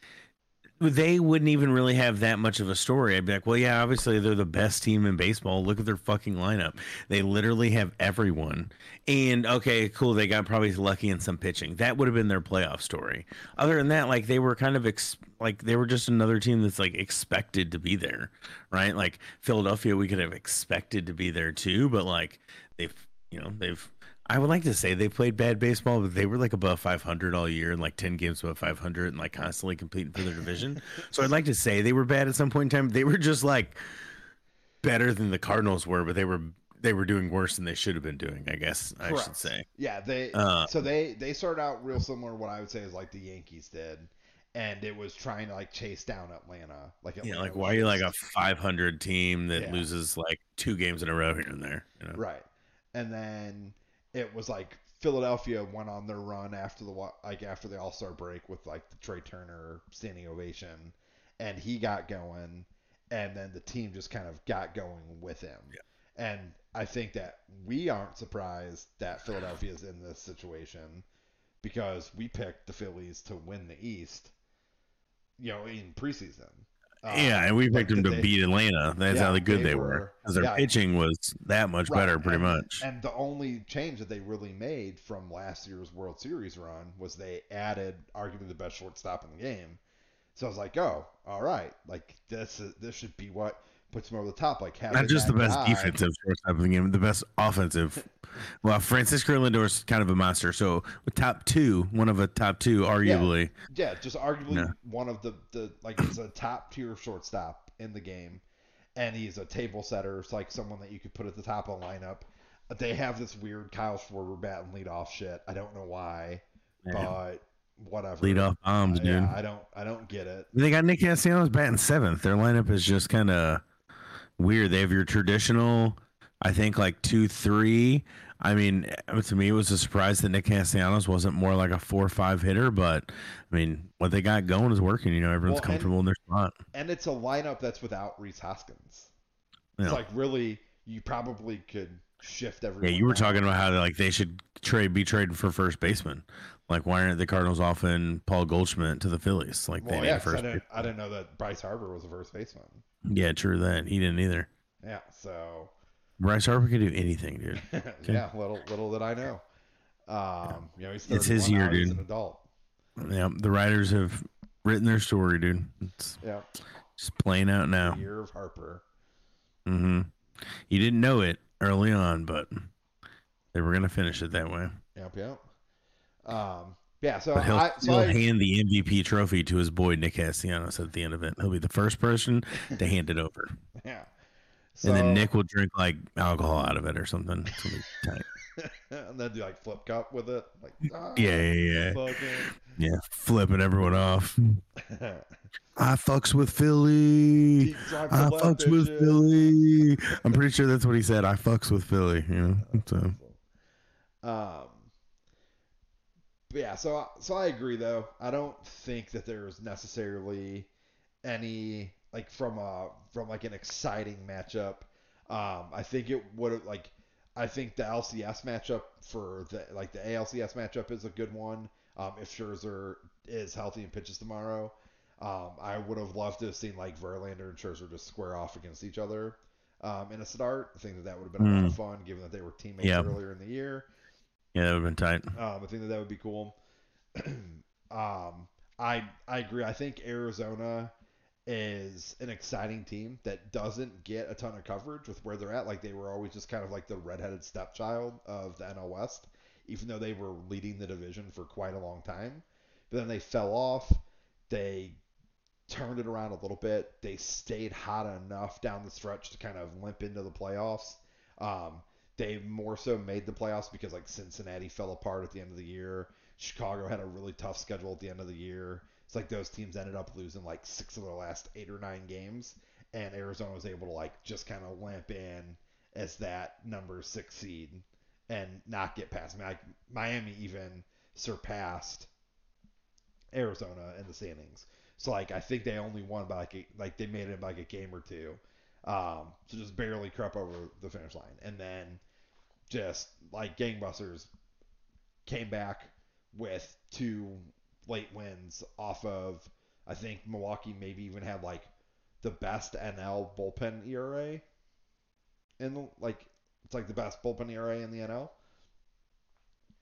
they wouldn't even really have that much of a story. I'd be like, well, yeah, obviously they're the best team in baseball. Look at their fucking lineup. They literally have everyone. And okay, cool. They got probably lucky in some pitching. That would have been their playoff story. Other than that, like they were kind of ex- like they were just another team that's like expected to be there, right? Like Philadelphia, we could have expected to be there too, but like they've, you know, they've I would like to say they played bad baseball, but they were like above 500 all year and like 10 games above 500 and like constantly competing for their division. *laughs* so I'd like to say they were bad at some point in time. They were just like better than the Cardinals were, but they were they were doing worse than they should have been doing. I guess I should say. Yeah, they Uh, so they they started out real similar to what I would say is like the Yankees did, and it was trying to like chase down Atlanta. Like Yeah, like why are you like a 500 team that Yeah. loses like two games in a row here and there? You know? right, and then it was like Philadelphia went on their run after the like after the All Star break with like the Trea Turner standing ovation, and he got going, and then the team just kind of got going with him. Yeah. And I think that we aren't surprised that Philadelphia is in this situation because we picked the Phillies to win the East, you know, in preseason. Uh, Yeah, and we picked them to they- beat Atlanta. That's Yeah, how good they they, were- because their yeah. pitching was that much Right, better, pretty and- much. And the only change that they really made from last year's World Series run was they added arguably the best shortstop in the game. So I was like, oh, all right, like this is, this should be what puts them over the top. Like Not just the best guy- defensive shortstop in the game, the best offensive. *laughs* well, Francisco Lindor is kind of a monster. So top two, one of a top two, arguably. Yeah, just arguably Yeah. one of the the like he's a top tier shortstop in the game, and he's a table setter. It's like someone that you could put at the top of the lineup. They have this weird Kyle Schwarber bat and lead off shit. I don't know why, but whatever. Lead off bombs, Uh, dude. Yeah, I don't I don't get it. They got Nick Castellanos batting seventh. Their lineup is just kind of weird. They have your traditional, I think, like two, three. I mean, to me, it was a surprise that Nick Castellanos wasn't more like a four or five hitter, but I mean, what they got going is working. You know, everyone's Well, and- comfortable in their spot. And it's a lineup that's without Rhys Hoskins. Yeah. It's like really you probably could shift everything. Yeah, you were around. talking about how like they should trade, be traded for first baseman. Like, why aren't the Cardinals offering Paul Goldschmidt to the Phillies? Like, they Well, need yeah, I first. didn't. I didn't know that Bryce Harper was a first baseman. Yeah, true that he didn't either. Yeah, so Bryce Harper could do anything, dude. *laughs* yeah, little little did I know. Um, you know, he's It's his year, now, he's dude. an adult. Yeah, the writers have written their story, dude. It's Yeah, just playing out now. year of Harper. Mm-hmm. You didn't know it early on, but they were gonna finish it that way. Yep, yep. Um, yeah, so he'll, I so he'll I, hand the MVP trophy to his boy Nick Castellanos at the end of it. He'll be the first person to *laughs* hand it over, yeah. So, and then Nick will drink like alcohol out of it or something. It's gonna be tight. *laughs* and then do like flip cup with it. Like, ah, Yeah, yeah, yeah, yeah. Flipping everyone off. *laughs* I fucks with Philly. I fucks with. Philly. I'm pretty sure that's what he said. I fucks with Philly. You know. So Um, but yeah, so so I agree though. I don't think that there's necessarily any like from a from like an exciting matchup. Um, I think it would have like I think the LCS matchup for the like the ALCS matchup is a good one. Um, if Scherzer is healthy and pitches tomorrow, um, I would have loved to have seen like Verlander and Scherzer just square off against each other. um, in a start. I think that that would have been a lot of fun, given that they were teammates Yeah. earlier in the year. Yeah, that would have been tight. Um, I think that that would be cool. *clears throat* um, I I agree. I think Arizona is an exciting team that doesn't get a ton of coverage with where they're at. Like they were always just kind of like the redheaded stepchild of the NL West, even though they were leading the division for quite a long time. But then they fell off. They turned it around a little bit. They stayed hot enough down the stretch to kind of limp into the playoffs. Um, they more so made the playoffs because like Cincinnati fell apart at the end of the year. Chicago had a really tough schedule at the end of the year. It's like those teams ended up losing like six of their last eight or nine games, and Arizona was able to like just kind of limp in as that number six seed and not get past. I mean, like, Miami even surpassed Arizona in the standings. So like I think they only won by like a, like they made it by like a game or two. Um, so just barely crept over the finish line, and then just like gangbusters came back with two late wins off of I think Milwaukee maybe even had like the best NL bullpen ERA the like it's like the best bullpen ERA in the NL.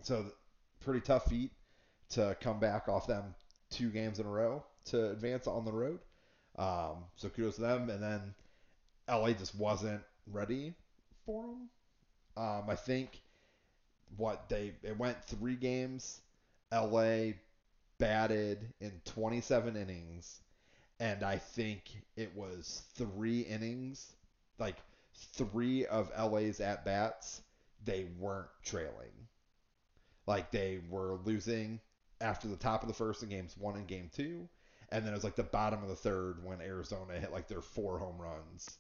So pretty tough feat to come back off them two games in a row to advance on the road. Um, so kudos to them. And then LA just wasn't ready for them. Um, I think what they it went three games. LA batted in 27 innings, and I think it was three innings, like three of LA's at bats, they weren't trailing. Like they were losing after the top of the first in games one and game two, and then it was like the bottom of the third when Arizona hit like their four home runs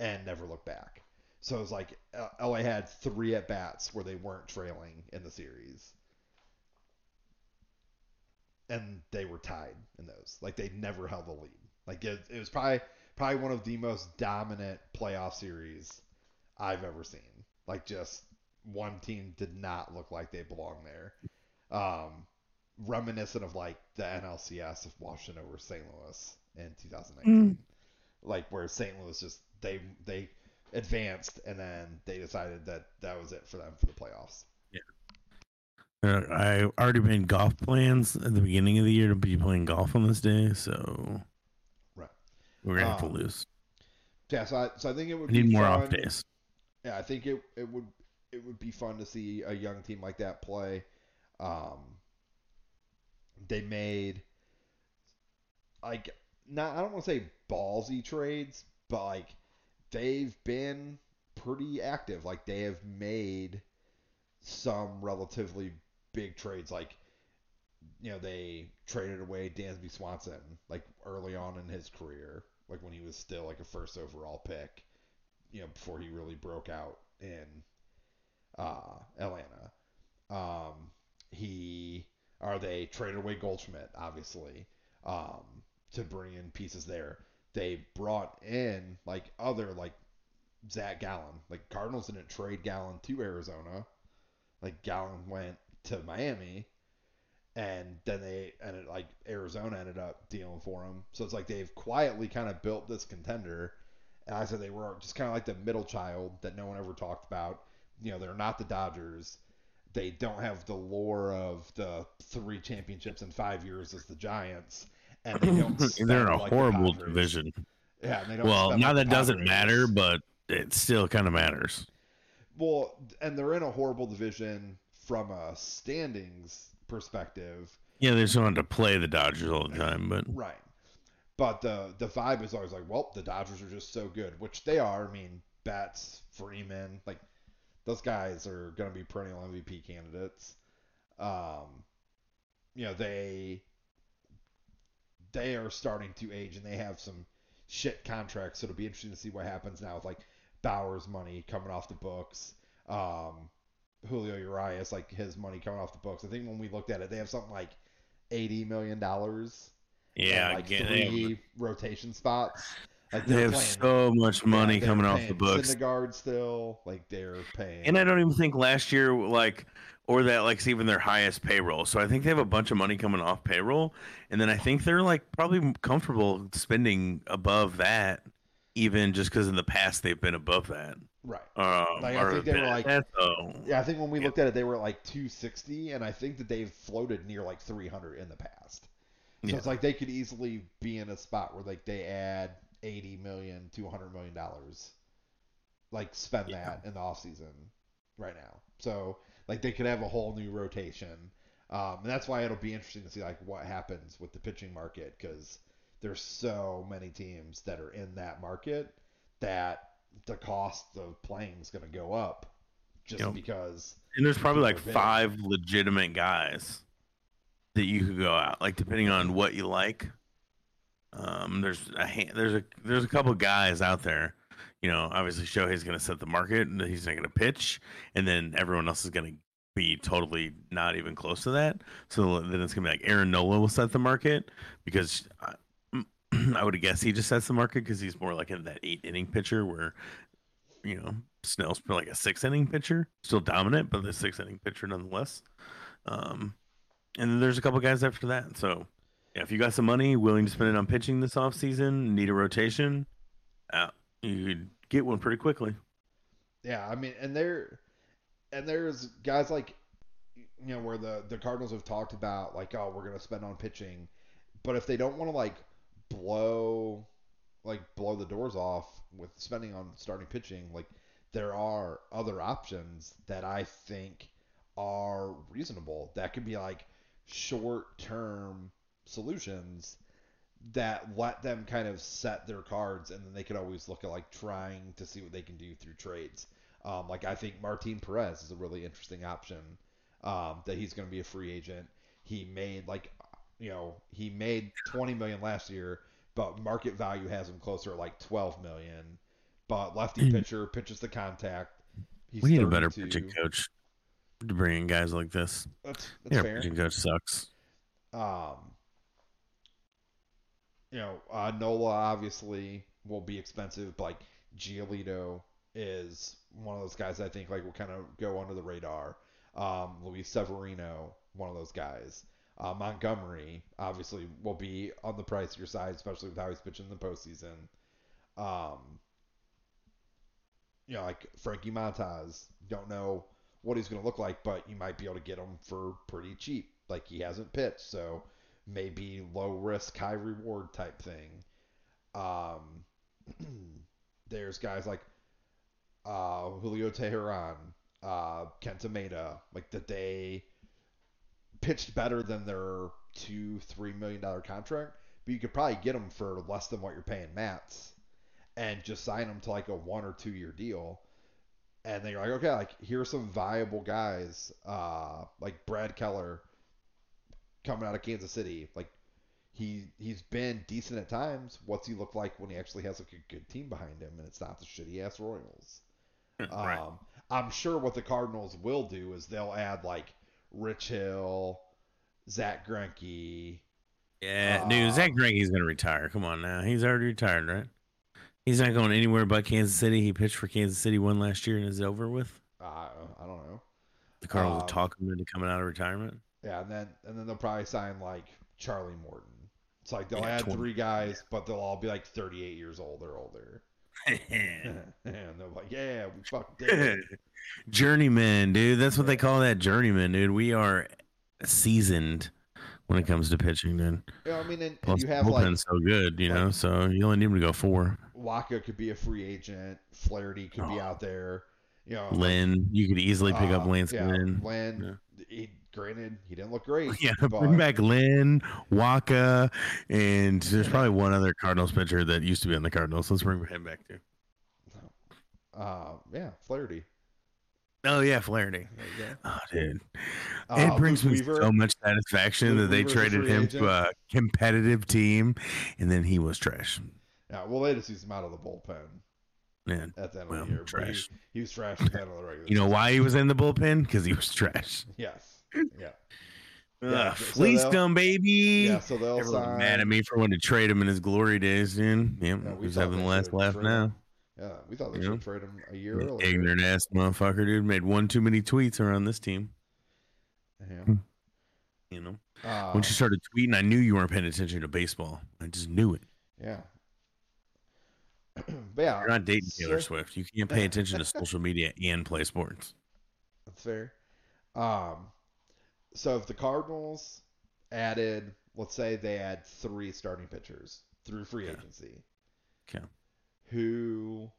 and never looked back. So it was like uh, LA had three at bats where they weren't trailing in the series. And they were tied in those. Like they never held the lead. Like it, it was probably probably one of the most dominant playoff series I've ever seen. Like just one team did not look like they belonged there. Um, reminiscent of like the NLCS of Washington over St. Louis in 2019. Like where St. Louis just they they advanced and then they decided that that was it for them for the playoffs. Uh, I already made golf plans at the beginning of the year to be playing golf on this day, so Right. we're gonna have Um, to lose. Yeah, so I, so I think it would I need be more fun. off days. Yeah, I think it it would it would be fun to see a young team like that play. Um, they made like not I don't want to say ballsy trades, but like they've been pretty active. Like they have made some relatively big trades. Like you know they traded away Dansby Swanson like early on in his career, like when he was still like a first overall pick. You know before he really broke out in uh, Atlanta. Um, he or they traded away Goldschmidt, obviously, um, to bring in pieces there. They brought in like other like Zac Gallen. Like Cardinals didn't trade Gallen to Arizona. Like Gallen went to Miami, and then they ended like Arizona ended up dealing for him. So it's like they've quietly kind of built this contender. And I said they were just kind of like the middle child that no one ever talked about. You know, they're not the Dodgers. They don't have the lore of the three championships in five years as the Giants, and they don't. *laughs* They're in a like horrible division. Yeah, and they don't. Well, now like that doesn't matter, but it still kind of matters. Well, and they're in a horrible division from a standings perspective. Yeah, they just wanted to play the Dodgers all the time, but Right. But the the vibe is always like, well, the Dodgers are just so good, which they are. I mean, Betts, Freeman, like those guys are going to be perennial MVP candidates. Um, you know, they they are starting to age and they have some shit contracts, so it'll be interesting to see what happens now with like Bauer's money coming off the books. Um, Julio Urias, like his money coming off the books. I think when we looked at it, they have something like eighty million dollars yeah, like again, they rotation spots. Like they have playing, so much money yeah, coming off the books. Syndergaard still, like they're paying. And I don't even think last year, like, or that, like, it's even their highest payroll. So I think they have a bunch of money coming off payroll. And then I think they're, like, probably comfortable spending above that even just because in the past they've been above that. Right. Um, Like, I think they were like- so- Yeah, I think when we Yeah. looked at it, they were like 260, and I think that they've floated near like 300 in the past. So Yeah. it's like they could easily be in a spot where like they add 80 million to 100 million dollars, like spend Yeah. that in the off season right now. So like they could have a whole new rotation, um, and that's why it'll be interesting to see like what happens with the pitching market because there's so many teams that are in that market that the cost of playing is going to go up just Yep. because And there's probably like big. five legitimate guys that you could go out, like depending on what you like. Um, there's a hand, there's a there's a couple guys out there. You know, obviously Shohei's going to set the market, and he's not going to pitch, and then everyone else is going to be totally not even close to that. So then it's going to be like Aaron Nola will set the market because I, *clears throat* I would guess he just sets the market because he's more like in that eight inning pitcher where you know Snell's like a six inning pitcher, still dominant, but the six inning pitcher nonetheless. Um, and then there's a couple guys after that. So yeah, if you got some money, willing to spend it on pitching this offseason, need a rotation, uh, you could get one pretty quickly. Yeah, I mean, and there, and there's guys like, you know, where the the Cardinals have talked about like, oh, we're gonna spend on pitching, but if they don't want to like blow, like blow the doors off with spending on starting pitching, like there are other options that I think are reasonable. That could be like short term solutions that let them kind of set their cards and then they could always look at like trying to see what they can do through trades. Um, like I think Martin Perez is a really interesting option. Um, that he's going to be a free agent. He made like, you know, he made 20 million last year, but market value has him closer to like 12 million. But lefty Mm. pitcher pitches the contact. He's we need a better pitching coach to bring in guys like this. That's, that's Yeah, fair. pitching coach sucks. Um, you know, uh, Nola obviously will be expensive, but like Giolito is one of those guys I think like will kind of go under the radar. Um, Luis Severino, one of those guys. Uh, Montgomery obviously will be on the pricier side, especially with how he's pitching in the postseason. Um, you know, like Frankie Montas, don't know what he's going to look like, but you might be able to get him for pretty cheap. Like he hasn't pitched, so maybe low risk, high reward type thing. Um, *clears throat* there's guys like uh, Julio Teheran, uh, Kenta like that they pitched better than their two, three million dollar contract, but you could probably get them for less than what you're paying Matz, and just sign them to like a one or two year deal. And then you're like, okay, like here's some viable guys, uh, like Brad Keller, coming out of Kansas City. Like he he's been decent at times. What's he look like when he actually has like a good team behind him, and it's not the shitty ass Royals? right. Um, I'm sure what the Cardinals will do is they'll add like Rich Hill, Zack Greinke. Yeah, uh, dude, Zack Greinke's gonna retire. Come on now, he's already retired, right? He's not going anywhere but Kansas City. He pitched for Kansas City one last year and is it over with. Uh, I don't know. The Cardinals Um, talking him into coming out of retirement. Yeah, and then and then they'll probably sign like Charlie Morton. It's like they'll Yeah, add 20. three guys, but they'll all be like 38 years old or older. *laughs* *laughs* and they're like, yeah, we fucked it. *laughs* journeyman, dude. That's what they call that journeyman, dude. We are seasoned when it comes to pitching, dude. You I mean, and, Plus, you have like bullpen's so good, you know. So you only need him to go four. Wacha could be a free agent. Flaherty could be Oh. out there. You know, Lynn, you could easily pick up uh, Lance yeah, Lynn. Lynn, he, granted, he didn't look great. *laughs* Yeah, but, bring back Lynn, Wacha, and there's probably one other Cardinals pitcher that used to be on the Cardinals. Let's bring him back too. Uh, yeah, Flaherty. Oh yeah, Flaherty. There you go. Oh, dude, Uh, it brings Luke me Weaver, so much satisfaction Luke that they Weaver's traded him agent. to a competitive team, and then he was trash. Yeah, well, they just used him out of the bullpen Man, at the end well, of the year. but he- trash. He, was trash at the end of the regular. You know season. why he was in the bullpen? Because he was trash. *laughs* Yes. Yeah. Ugh, Yeah, so fleeced they'll- baby. Yeah. So they'll Everyone sign. mad at me for wanting to trade him in his glory days, dude. Yep, Yeah, we he's having the last laugh traded now. Yeah, we thought they You should know? trade him a year earlier. Ignorant ass motherfucker, dude. Made one too many tweets around this team. Yeah. You know, Uh, when she started tweeting, I knew you weren't paying attention to baseball. I just knew it. yeah. *clears throat* but yeah, You're not dating Taylor so- Swift. You can't pay attention to *laughs* social media and play sports. That's fair. Um, so if the Cardinals added, let's say they add three starting pitchers through free Yeah. agency, Okay. who,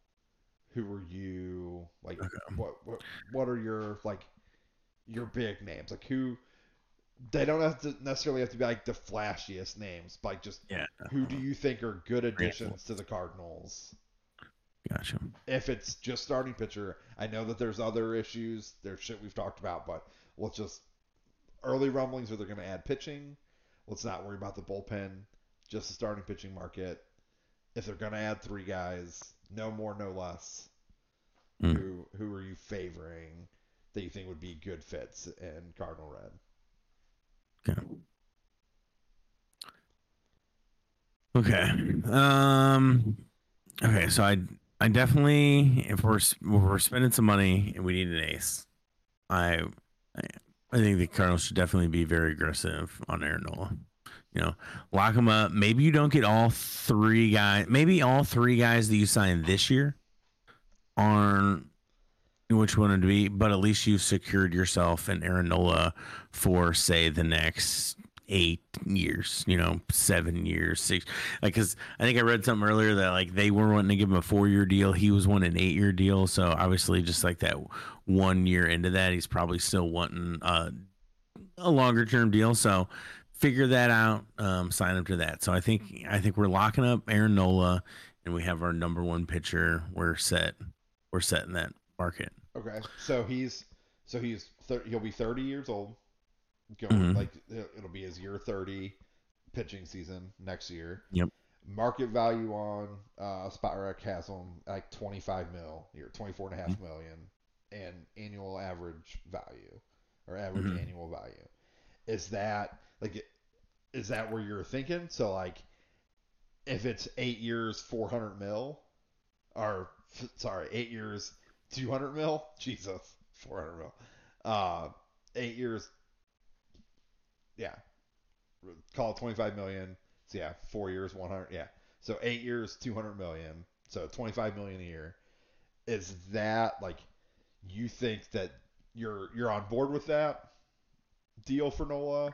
who were you like? Okay. What what what are your like your big names? Like who? They don't have to necessarily have to be like the flashiest names, but like just Yeah. who do you think are good additions to the Cardinals? Gotcha. if it's just starting pitcher, I know that there's other issues, there's shit we've talked about, but let's just early rumblings where they're going to add pitching. Let's not worry about the bullpen, just the starting pitching market. If they're going to add three guys, no more, no less. Mm. Who who are you favoring that you think would be good fits in Cardinal Red? Okay. Okay. Um. Okay. So I I definitely if we're if we're spending some money and we need an ace, I I, think the Cardinals should definitely be very aggressive on Aaron Nola. You know, lock him up. Maybe you don't get all three guys. Maybe all three guys that you sign this year aren't which one would be, but at least you've secured yourself an Aaron Nola for say the next eight years, you know, seven years, six. Like, cause I think I read something earlier that like they were wanting to give him a four year deal. He was wanting an eight year deal. So obviously, just like that one year into that, he's probably still wanting uh, a longer term deal. So figure that out, um, sign him to that. So I think I think we're locking up Aaron Nola, and we have our number one pitcher. We're set. We're set in that market. Okay, so he's so he's thir- he'll be 30 years old. Going Mhm. like it- it'll be his year 30 pitching season next year. Yep. Market value on uh Spotrac has him like 25 mil here, 24 and a half million and annual average value or average Mhm. annual value. Is that like is that where you're thinking? So like if it's 8 years 400 mil or f- sorry, 8 years 200 mil, *laughs* Jesus, 400 mil. Uh 8 years yeah. Call it 25 million. So yeah, 4 years 100 yeah. So 8 years 200 million. So 25 million a year. Is that like you think that you're you're on board with that deal for Nola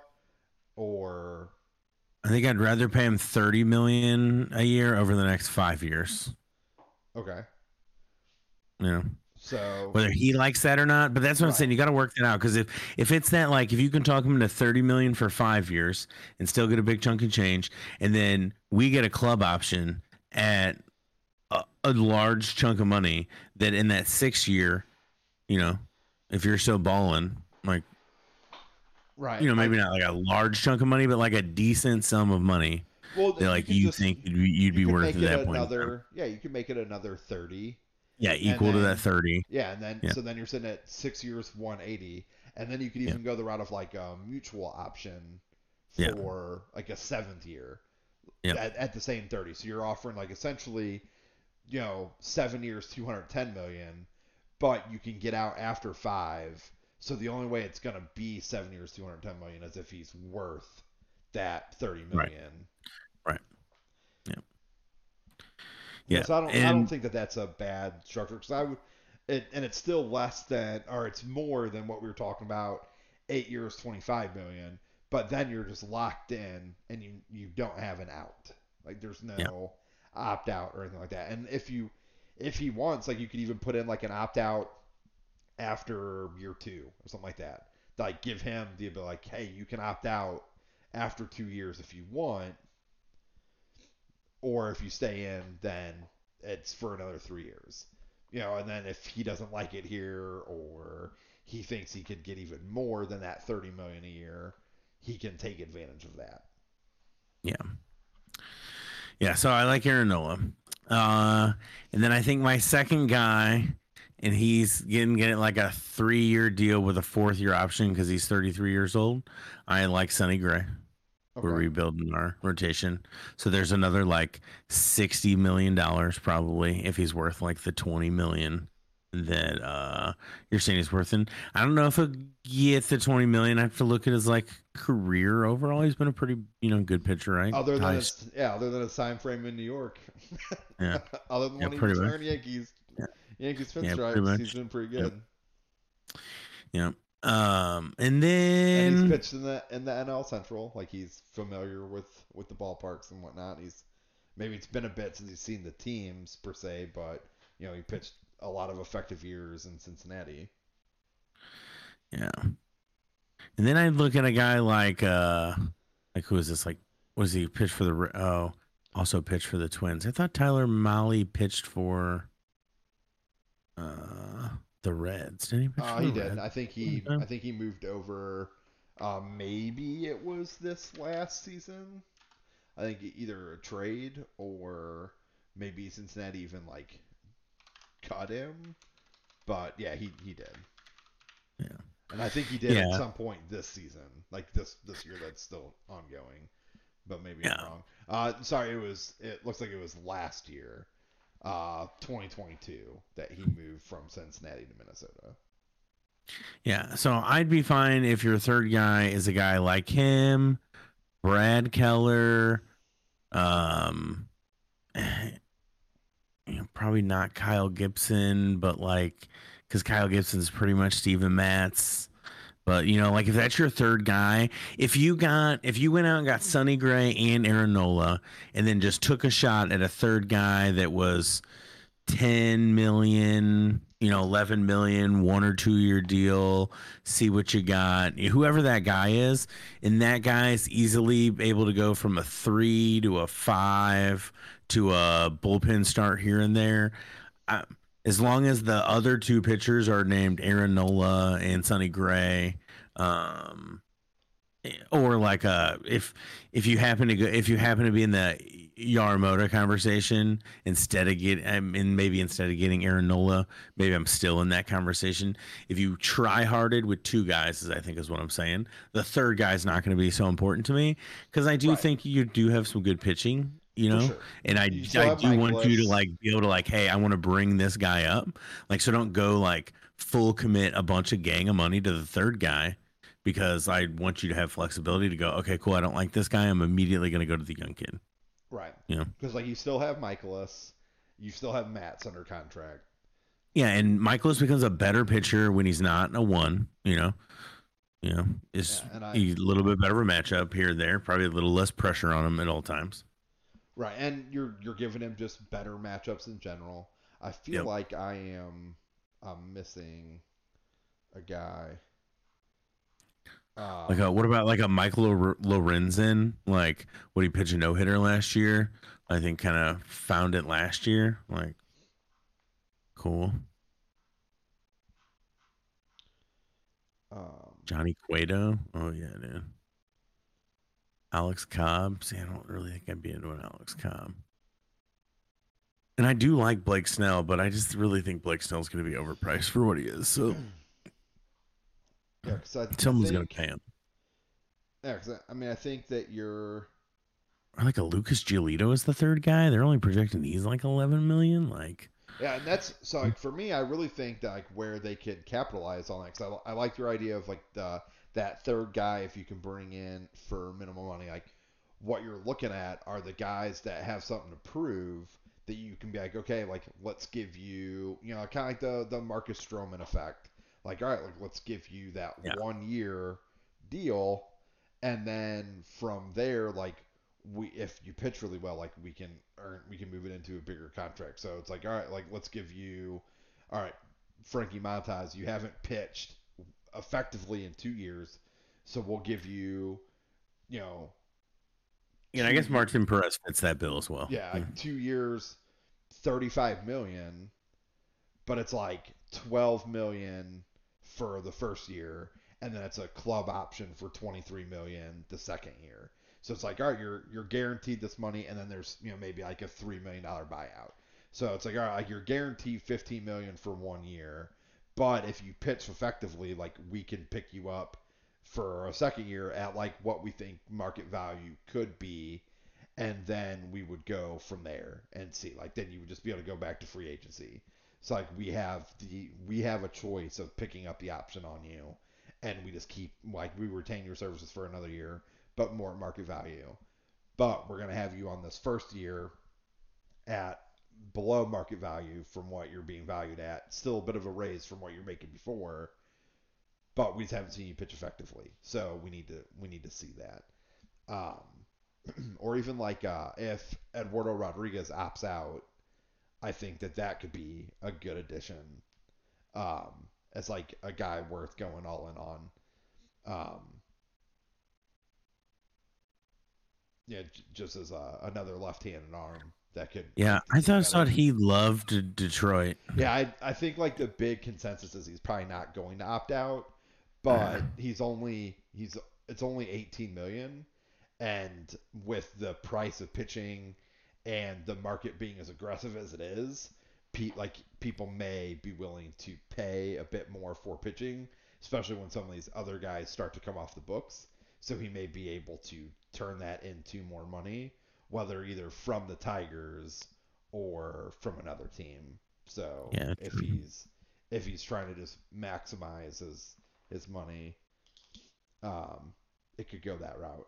or I think I'd rather pay him thirty million a year over the next five years. okay. Yeah. So whether he likes that or not. But that's what I'm saying. You got to work that out because if if it's that like if you can talk him into thirty million for five years and still get a big chunk of change, and then we get a club option at a, a large chunk of money, that in that six year, you know, if you're still balling, like right. you know, maybe I- not like a large chunk of money, but like a decent sum of money well, that like could you just- think you'd be, you'd be you could worth at that point. another yeah, you can make it another 30 Yeah, equal to that thirty. Yeah, and then Yeah. so then you're sitting at six years, one eighty, and then you could Yeah. even go the route of like a mutual option Yeah. for like a seventh year Yeah. at, at the same thirty. So you're offering like essentially, you know, seven years, two hundred ten million, but you can get out after five. So the only way it's gonna be seven years, two hundred ten million is if he's worth that 30 million. Right. Right. Yeah. Yeah, so I don't, I don't think that that's a bad structure because I would, it, and it's still less than, or it's more than what we were talking about, eight years, twenty five million. But then you're just locked in, and you you don't have an out. Like there's no Yeah. opt out or anything like that. And if you, if he wants, like you could even put in like an opt out after year two or something like that. Like give him the ability, like, hey, you can opt out after two years if you want, or if you stay in, then it's for another three years. You know, and then if he doesn't like it here, or he thinks he could get even more than that thirty million a year, he can take advantage of that. Yeah. Yeah, so I like Aaron Nola. Uh, and then I think my second guy, and he's getting getting like a three year deal with a fourth year option because he's 33 years old. I like Sonny Gray. We're rebuilding our rotation. So there's another like $60 million probably if he's worth like the 20 million that uh you're saying he's worth. And I don't know if he'll get the 20 million. I have to look at his like career overall. He's been a pretty you know good pitcher, right? Other than his, yeah, other than his time frame in New York. *laughs* Yeah. *laughs* other than Yeah, when he pretty was much. wearing Yankees, Yeah. Yankees Yeah, pretty pinstripes, much. he's been pretty good. yeah. Um, and And then he's pitched in the in the NL Central, like he's familiar with with the ballparks and whatnot. He's maybe it's been a bit since he's seen the teams per se, but you know he pitched a lot of effective years in Cincinnati. Yeah. And then I look at a guy like uh like who is this like was he pitched for the oh also pitched for the Twins. I thought Tyler Mahle pitched for uh the Reds. Didn't he pitch Uh, for he the did. Reds? I think he. I think he moved over. Uh, maybe it was this last season. I think either a trade or maybe Cincinnati even like cut him. But yeah, he he did. Yeah. And I think he did Yeah. at some point this season, like this this year that's still ongoing. But maybe Yeah. I'm wrong. Uh, sorry, it was. It looks like it was last year, uh, 2022, that he moved from Cincinnati to Minnesota. Yeah, so I'd be fine if your third guy is a guy like him, Brad Keller, um, you know, probably not Kyle Gibson, but like, because Kyle Gibson's pretty much Steven Matz. But you know, like if that's your third guy, if you got if you went out and got Sonny Gray and Aaron Nola, and then just took a shot at a third guy that was 10 million, you know, 11 million, one or two year deal, see what you got. Whoever that guy is, and that guy is easily able to go from a three to a five to a bullpen start here and there. I, as long as the other two pitchers are named Aaron Nola and Sonny Gray, um, or like uh if if you happen to go if you happen to be in the Yamamoto conversation instead of get I mean maybe instead of getting Aaron Nola, maybe I'm still in that conversation. If you try harded with two guys, is I think is what I'm saying. The third guy's not going to be so important to me because I do Right. think you do have some good pitching, you know. sure. And I, I do want you to like be able to like, hey, I want to bring this guy up. Like, so don't go like full commit a bunch of gang of money to the third guy because I want you to have flexibility to go, okay, cool. I don't like this guy. I'm immediately going to go to the young kid. Right. Yeah. Because like you still have Mikolas, you still have Matz under contract. Yeah. And Mikolas becomes a better pitcher when he's not a one, you know, you know, is Yeah, and I- a little bit better of a matchup here or there, probably a little less pressure on him at all times. Right, and you're you're giving him just better matchups in general. I feel Yep. like I am um, missing a guy. Um, Like, a, what about like a Michael Lorenzen? Like, would he pitch a no hitter last year? I think kind of found it last year. Like, cool. um, Johnny Cueto. Oh yeah, dude. Alex Cobb. See, I don't really think I'd be into an Alex Cobb. And I do like Blake Snell, but I just really think Blake Snell's going to be overpriced for what he is. So yeah, I someone's going to pay him. Yeah, I, I mean, I think that you're Or like a Lucas Giolito is the third guy. They're only projecting he's like 11 million. Like, Yeah, and that's so like for me, I really think that like where they could capitalize on that because I, I like your idea of like the that third guy if you can bring in for minimal money. Like what you're looking at are the guys that have something to prove that you can be like, okay, like let's give you, you know, kind of like the the Marcus Stroman effect. Like, all right, like let's give you that Yeah. one year deal, and then from there, like we if you pitch really well, like we can earn, we can move it into a bigger contract. So it's like, all right, like let's give you, all right, Frankie Montas, you haven't pitched effectively in two years, so we'll give you, you know, and I guess Martin Perez fits that bill as well. yeah, like two years, thirty-five million, but it's like twelve million for the first year, and then it's a club option for twenty-three million the second year. So it's like, all right, you're you're guaranteed this money, and then there's you know maybe like a three million dollar buyout. So it's like, all right, like you're guaranteed fifteen million for one year, but if you pitch effectively, like we can pick you up for a second year at like what we think market value could be and then we would go from there and see like then you would just be able to go back to free agency So like we have the we have a choice of picking up the option on you, and we just keep like we retain your services for another year, but more at market value. But we're gonna have you on this first year at below market value from what you're being valued at. Still a bit of a raise from what you're making before, but we just haven't seen you pitch effectively. So we need to we need to see that. Um, *clears throat* or even like uh, if Eduardo Rodriguez opts out, I think that that could be a good addition um, as like a guy worth going all in on. Um, yeah, just as a, another left-handed arm that could. Yeah, I thought I thought he loved Detroit. Yeah, I, I think like the big consensus is he's probably not going to opt out, but uh-huh. he's only he's it's only 18 million, and with the price of pitching and the market being as aggressive as it is, pe- like people may be willing to pay a bit more for pitching, especially when some of these other guys start to come off the books. So he may be able to turn that into more money, whether either from the Tigers or from another team. So Yeah, if true. he's if he's trying to just maximize his his money, um, it could go that route.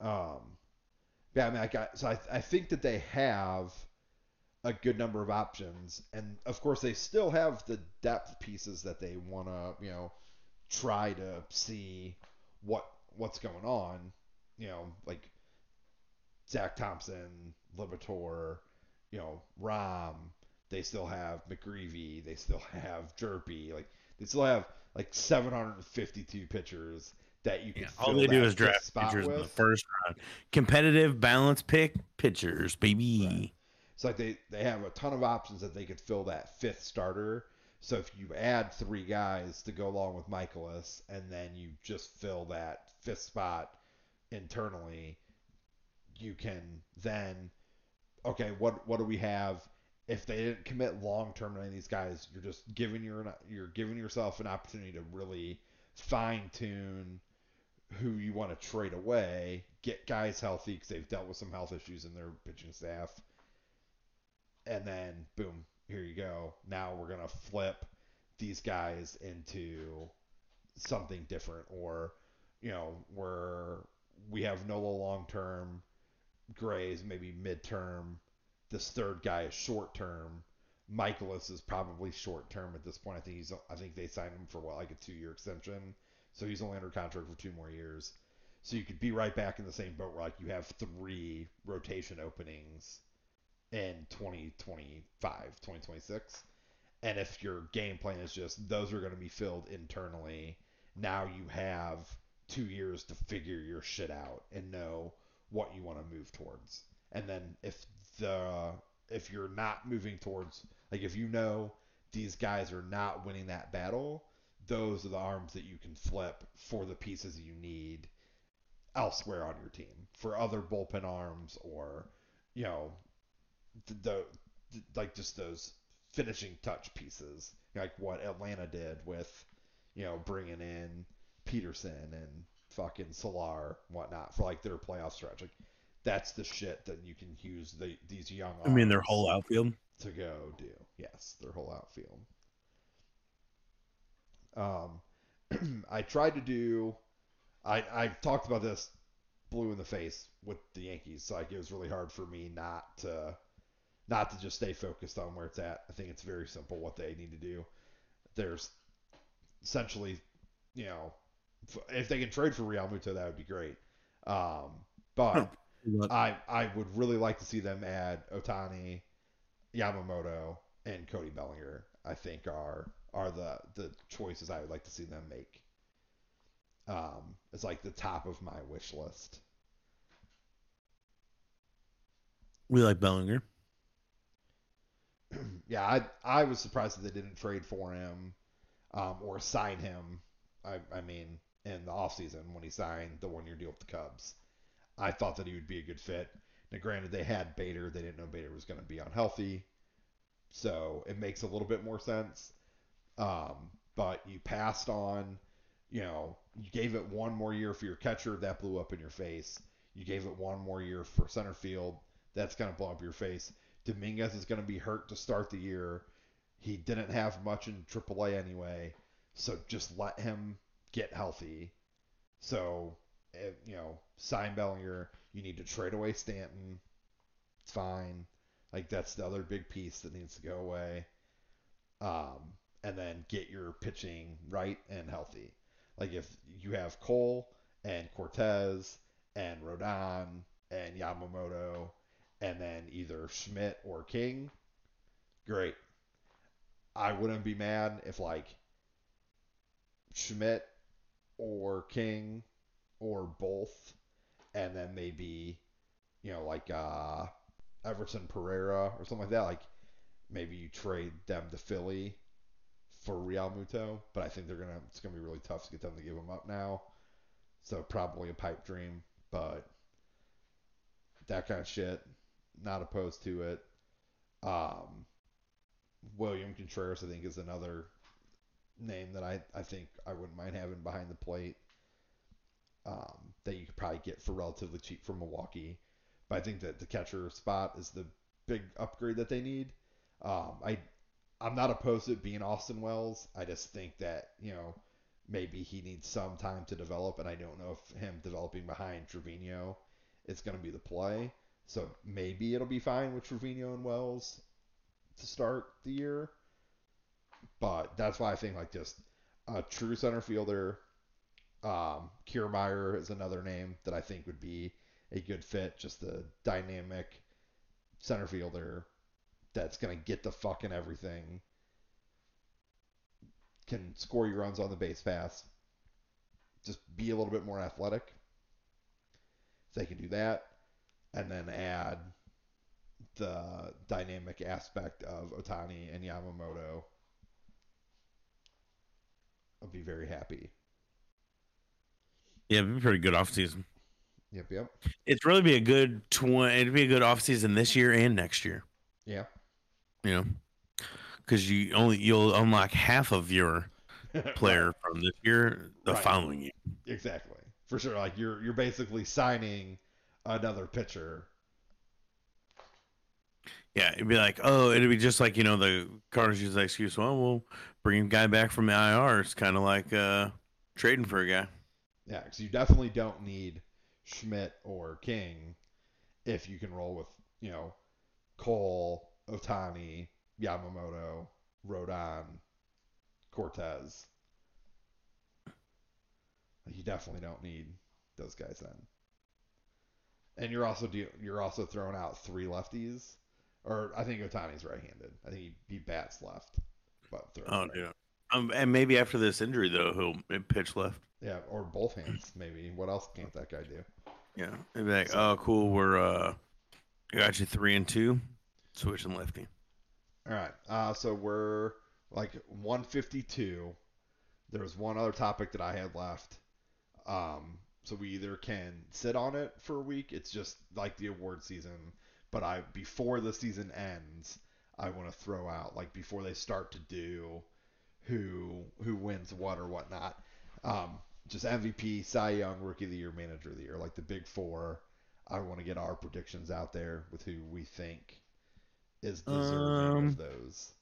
Um, yeah, I mean, I got so I I think that they have a good number of options, and of course they still have the depth pieces that they want to you know try to see what what's going on. You know, like Zack Thompson, Libator, you know, Rom. They still have McGreevy. They still have Jerpy. Like they still have like 752 pitchers that you can. Yeah, all fill they do is draft pitchers in the with. first round. Competitive balance pick pitchers, baby. Right. It's like they, they have a ton of options that they could fill that fifth starter. So if you add three guys to go along with Mikolas, and then you just fill that fifth spot internally, you can then okay, what what do we have? If they didn't commit long term to any of these guys, you're just giving your you're giving yourself an opportunity to really fine tune who you want to trade away, get guys healthy because they've dealt with some health issues in their pitching staff, and then boom, here you go. Now we're gonna flip these guys into something different, or you know, where we have Nola long term, Gray's maybe midterm, this third guy is short term. Mikolas is probably short term at this point. I think he's I think they signed him for what like a two year extension, so he's only under contract for two more years. So you could be right back in the same boat where like you have three rotation openings in 2025, 2026. And if your game plan is just those are going to be filled internally, now you have two years to figure your shit out and know what you want to move towards. And then if the if you're not moving towards like if you know these guys are not winning that battle, those are the arms that you can flip for the pieces you need elsewhere on your team for other bullpen arms or you know the, the, the like just those finishing touch pieces like what Atlanta did with you know bringing in Pederson and fucking Soler whatnot for like their playoff stretch like that's the shit that you can use the, these young I mean, their whole outfield. to go do. Yes, their whole outfield. Um, *clears throat* I tried to do. I I talked about this blue in the face with the Yankees, so like it was really hard for me not to not to just stay focused on where it's at. I think it's very simple what they need to do. There's essentially, you know, if they can trade for Realmuto, that would be great. Um, but *laughs* I I would really like to see them add Ohtani, Yamamoto, and Cody Bellinger. I think are are the the choices I would like to see them make. Um, it's like the top of my wish list. we like Bellinger. *clears throat* yeah, I I was surprised that they didn't trade for him um, or sign him. I, I mean, in the offseason when he signed the one year deal with the Cubs. I thought that he would be a good fit. Now, granted, they had Bader. They didn't know Bader was going to be unhealthy. So it makes a little bit more sense. Um, but you passed on, you know, you gave it one more year for your catcher. That blew up in your face. You gave it one more year for center field. That's going to blow up your face. Dominguez is going to be hurt to start the year. He didn't have much in AAA anyway, so just let him get healthy. So, if, you know, sign Bellinger. You need to trade away Stanton. It's fine. Like that's the other big piece that needs to go away. Um, and then get your pitching right and healthy. Like if you have Cole and Cortes and Rodon and Yamamoto and then either Schmidt or King, great. I wouldn't be mad if like Schmidt or King or both, and then maybe you know like uh, Everson Pereira or something like that. Like maybe you trade them to Philly for Realmuto, but I think they're gonna it's gonna be really tough to get them to give him up now. So probably a pipe dream, but that kind of shit, not opposed to it. Um, William Contreras, I think, is another name that I, I think I wouldn't mind having behind the plate. Um, that you could probably get for relatively cheap from Milwaukee. But I think that the catcher spot is the big upgrade that they need. Um, I I'm not opposed to it being Austin Wells. I just think that you know maybe he needs some time to develop, and I don't know if him developing behind Trevino is going to be the play. So maybe it'll be fine with Trevino and Wells to start the year. But that's why I think like just a true center fielder. Um, Kiermaier is another name that I think would be a good fit. Just a dynamic center fielder that's gonna get the fucking everything. Can score your runs on the base pass. Just be a little bit more athletic. If they can do that, and then add the dynamic aspect of Ohtani and Yamamoto, I'll be very happy. Yeah, it'd be pretty good off season. Yep, yep. It'd really be a good twenty. It'd be a good off season this year and next year. Yeah. You know, because you only you'll unlock half of your *laughs* player Right, from this year the Right. following year. Exactly. For sure. Like you're you're basically signing another pitcher. Yeah, it'd be like, oh, it'd be just like you know the Cardinals use the excuse. Well, we'll bring a guy back from the IR. It's kind of like uh, trading for a guy. Yeah, because you definitely don't need Schmidt or King if you can roll with, you know, Cole, Ohtani, Yamamoto, Rodon, Cortes. You definitely don't need those guys then. And you're also you're also throwing out three lefties, or I think Ohtani's right-handed. I think he, he bats left, but throws Oh, right. yeah. Um, and maybe after this injury though, he'll pitch left. yeah, or both hands maybe. What else can't that guy do? Yeah, it'd be like, oh, cool. We're uh, got you three and two, switching lefty. All right. Uh, so we're like 152. There was one other topic that I had left. Um, so we either can sit on it for a week. It's just like the award season. But I before the season ends, I want to throw out like before they start to do who who wins what or whatnot. Um, just MVP, Cy Young, Rookie of the Year, Manager of the Year, like the big four. I want to get our predictions out there with who we think is deserving Um, of those.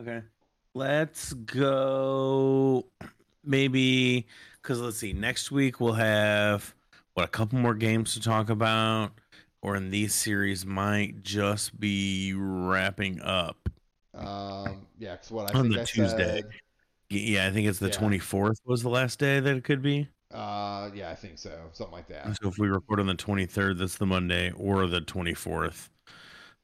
Okay. Let's go. Maybe because let's see. Next week we'll have what a couple more games to talk about, or in these series might just be wrapping up. Um, yeah, because what I On think the I Tuesday. said, Yeah, I think it's the Yeah. twenty fourth was the last day that it could be. uh, yeah, I think so, something like that. So if we record on the twenty third, that's the Monday, or the twenty fourth.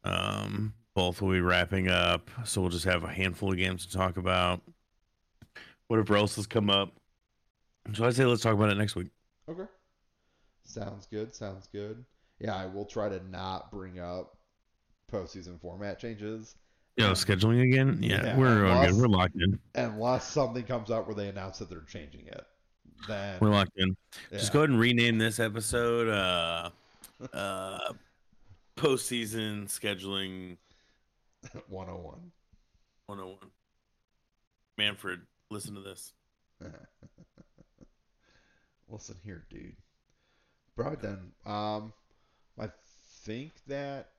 Um, both will be wrapping up. So we'll just have a handful of games to talk about. Whatever else has come up. So I say let's talk about it next week. Okay, sounds good. Sounds good. Yeah, I will try to not bring up postseason format changes know, Um, scheduling again. Yeah, yeah, we're unless- good. We're locked in. unless something comes up where they announce that they're changing it. Then We're locked in. yeah. Just go ahead and rename this episode. Uh, uh, postseason scheduling *laughs* 101. 101. Manfred, listen to this. *laughs* Listen here, dude. But then, um, think that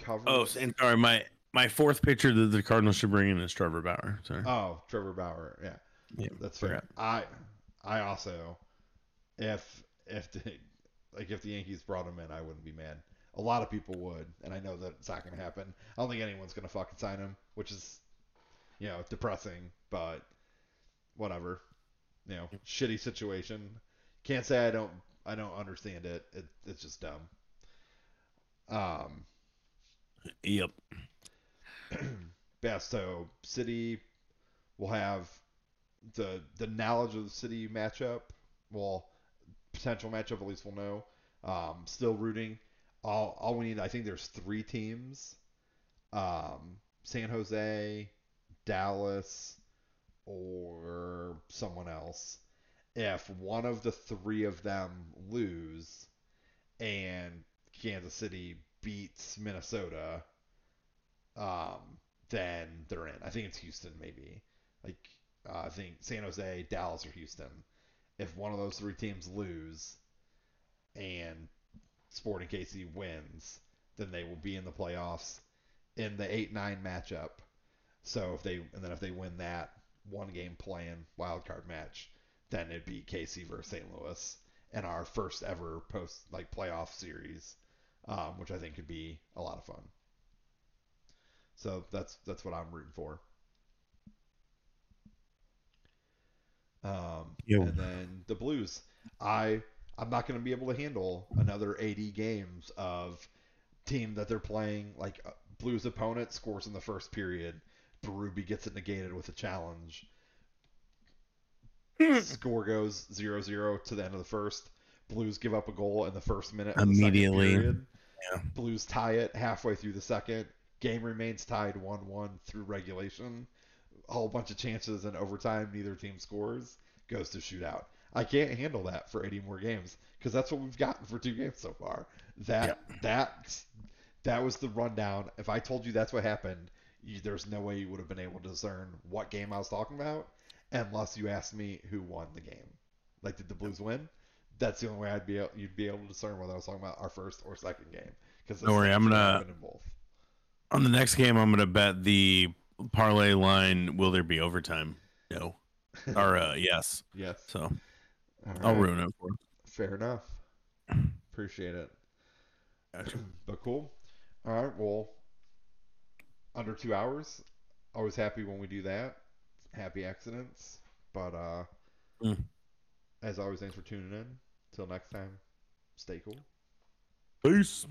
oh, covers. Oh, and sorry, my my fourth pitcher that the Cardinals should bring in is Trevor Bauer. Sorry. Oh, Trevor Bauer. Yeah, Yeah, that's fair. I I also, if if the like if the Yankees brought him in, I wouldn't be mad. A lot of people would, and I know that it's not going to happen. I don't think anyone's going to fucking sign him, which is, you know, depressing. But whatever. You know, shitty situation. Can't say I don't I don't understand it. it it's just dumb. Um, Yep. *clears throat* so City will have the the knowledge of the City matchup. Well, potential matchup at least we'll know. Um, still rooting. All all we need, I think there's three teams. Um, San Jose, Dallas, or someone else. If one of the three of them lose, and Kansas City beats Minnesota, um, then they're in. I think it's Houston, maybe. Like uh, I think San Jose, Dallas, or Houston. If one of those three teams lose, and Sporting KC wins, then they will be in the playoffs in the eight nine matchup. So if they and then if they win that one game playing wild card match, then it'd be KC versus St. Louis in our first ever post like playoff series, um, which I think could be a lot of fun. So that's that's what I'm rooting for. Um, and then the Blues. I I'm not going to be able to handle another 80 games of team that they're playing like uh, Blues opponent scores in the first period. Berube gets it negated with a challenge. Score goes 0-0 to the end of the first. Blues give up a goal in the first minute of the Immediately. Yeah. Blues tie it halfway through the second. Game remains tied 1-1 through regulation. A whole bunch of chances in overtime. Neither team scores. Goes to shootout. I can't handle that for 80 more games because that's what we've gotten for two games so far. That that that was the rundown. If I told you that's what happened, you, there's no way you would have been able to discern what game I was talking about unless you asked me who won the game. Like, did the Blues win? That's the only way I'd be able, you'd be able to discern whether I was talking about our first or second game. Because Don't worry, I'm gonna-. On the next game, I'm gonna bet the parlay line. Will there be overtime? No. *laughs* Or uh, yes. yes. So All I'll ruin it for. Him. Fair enough. Appreciate it. Gotcha. *clears throat* but cool. All right. Well, under two hours. Always happy when we do that. Happy accidents. But uh, Mm. As always, thanks for tuning in. Till next time, stay cool. Peace.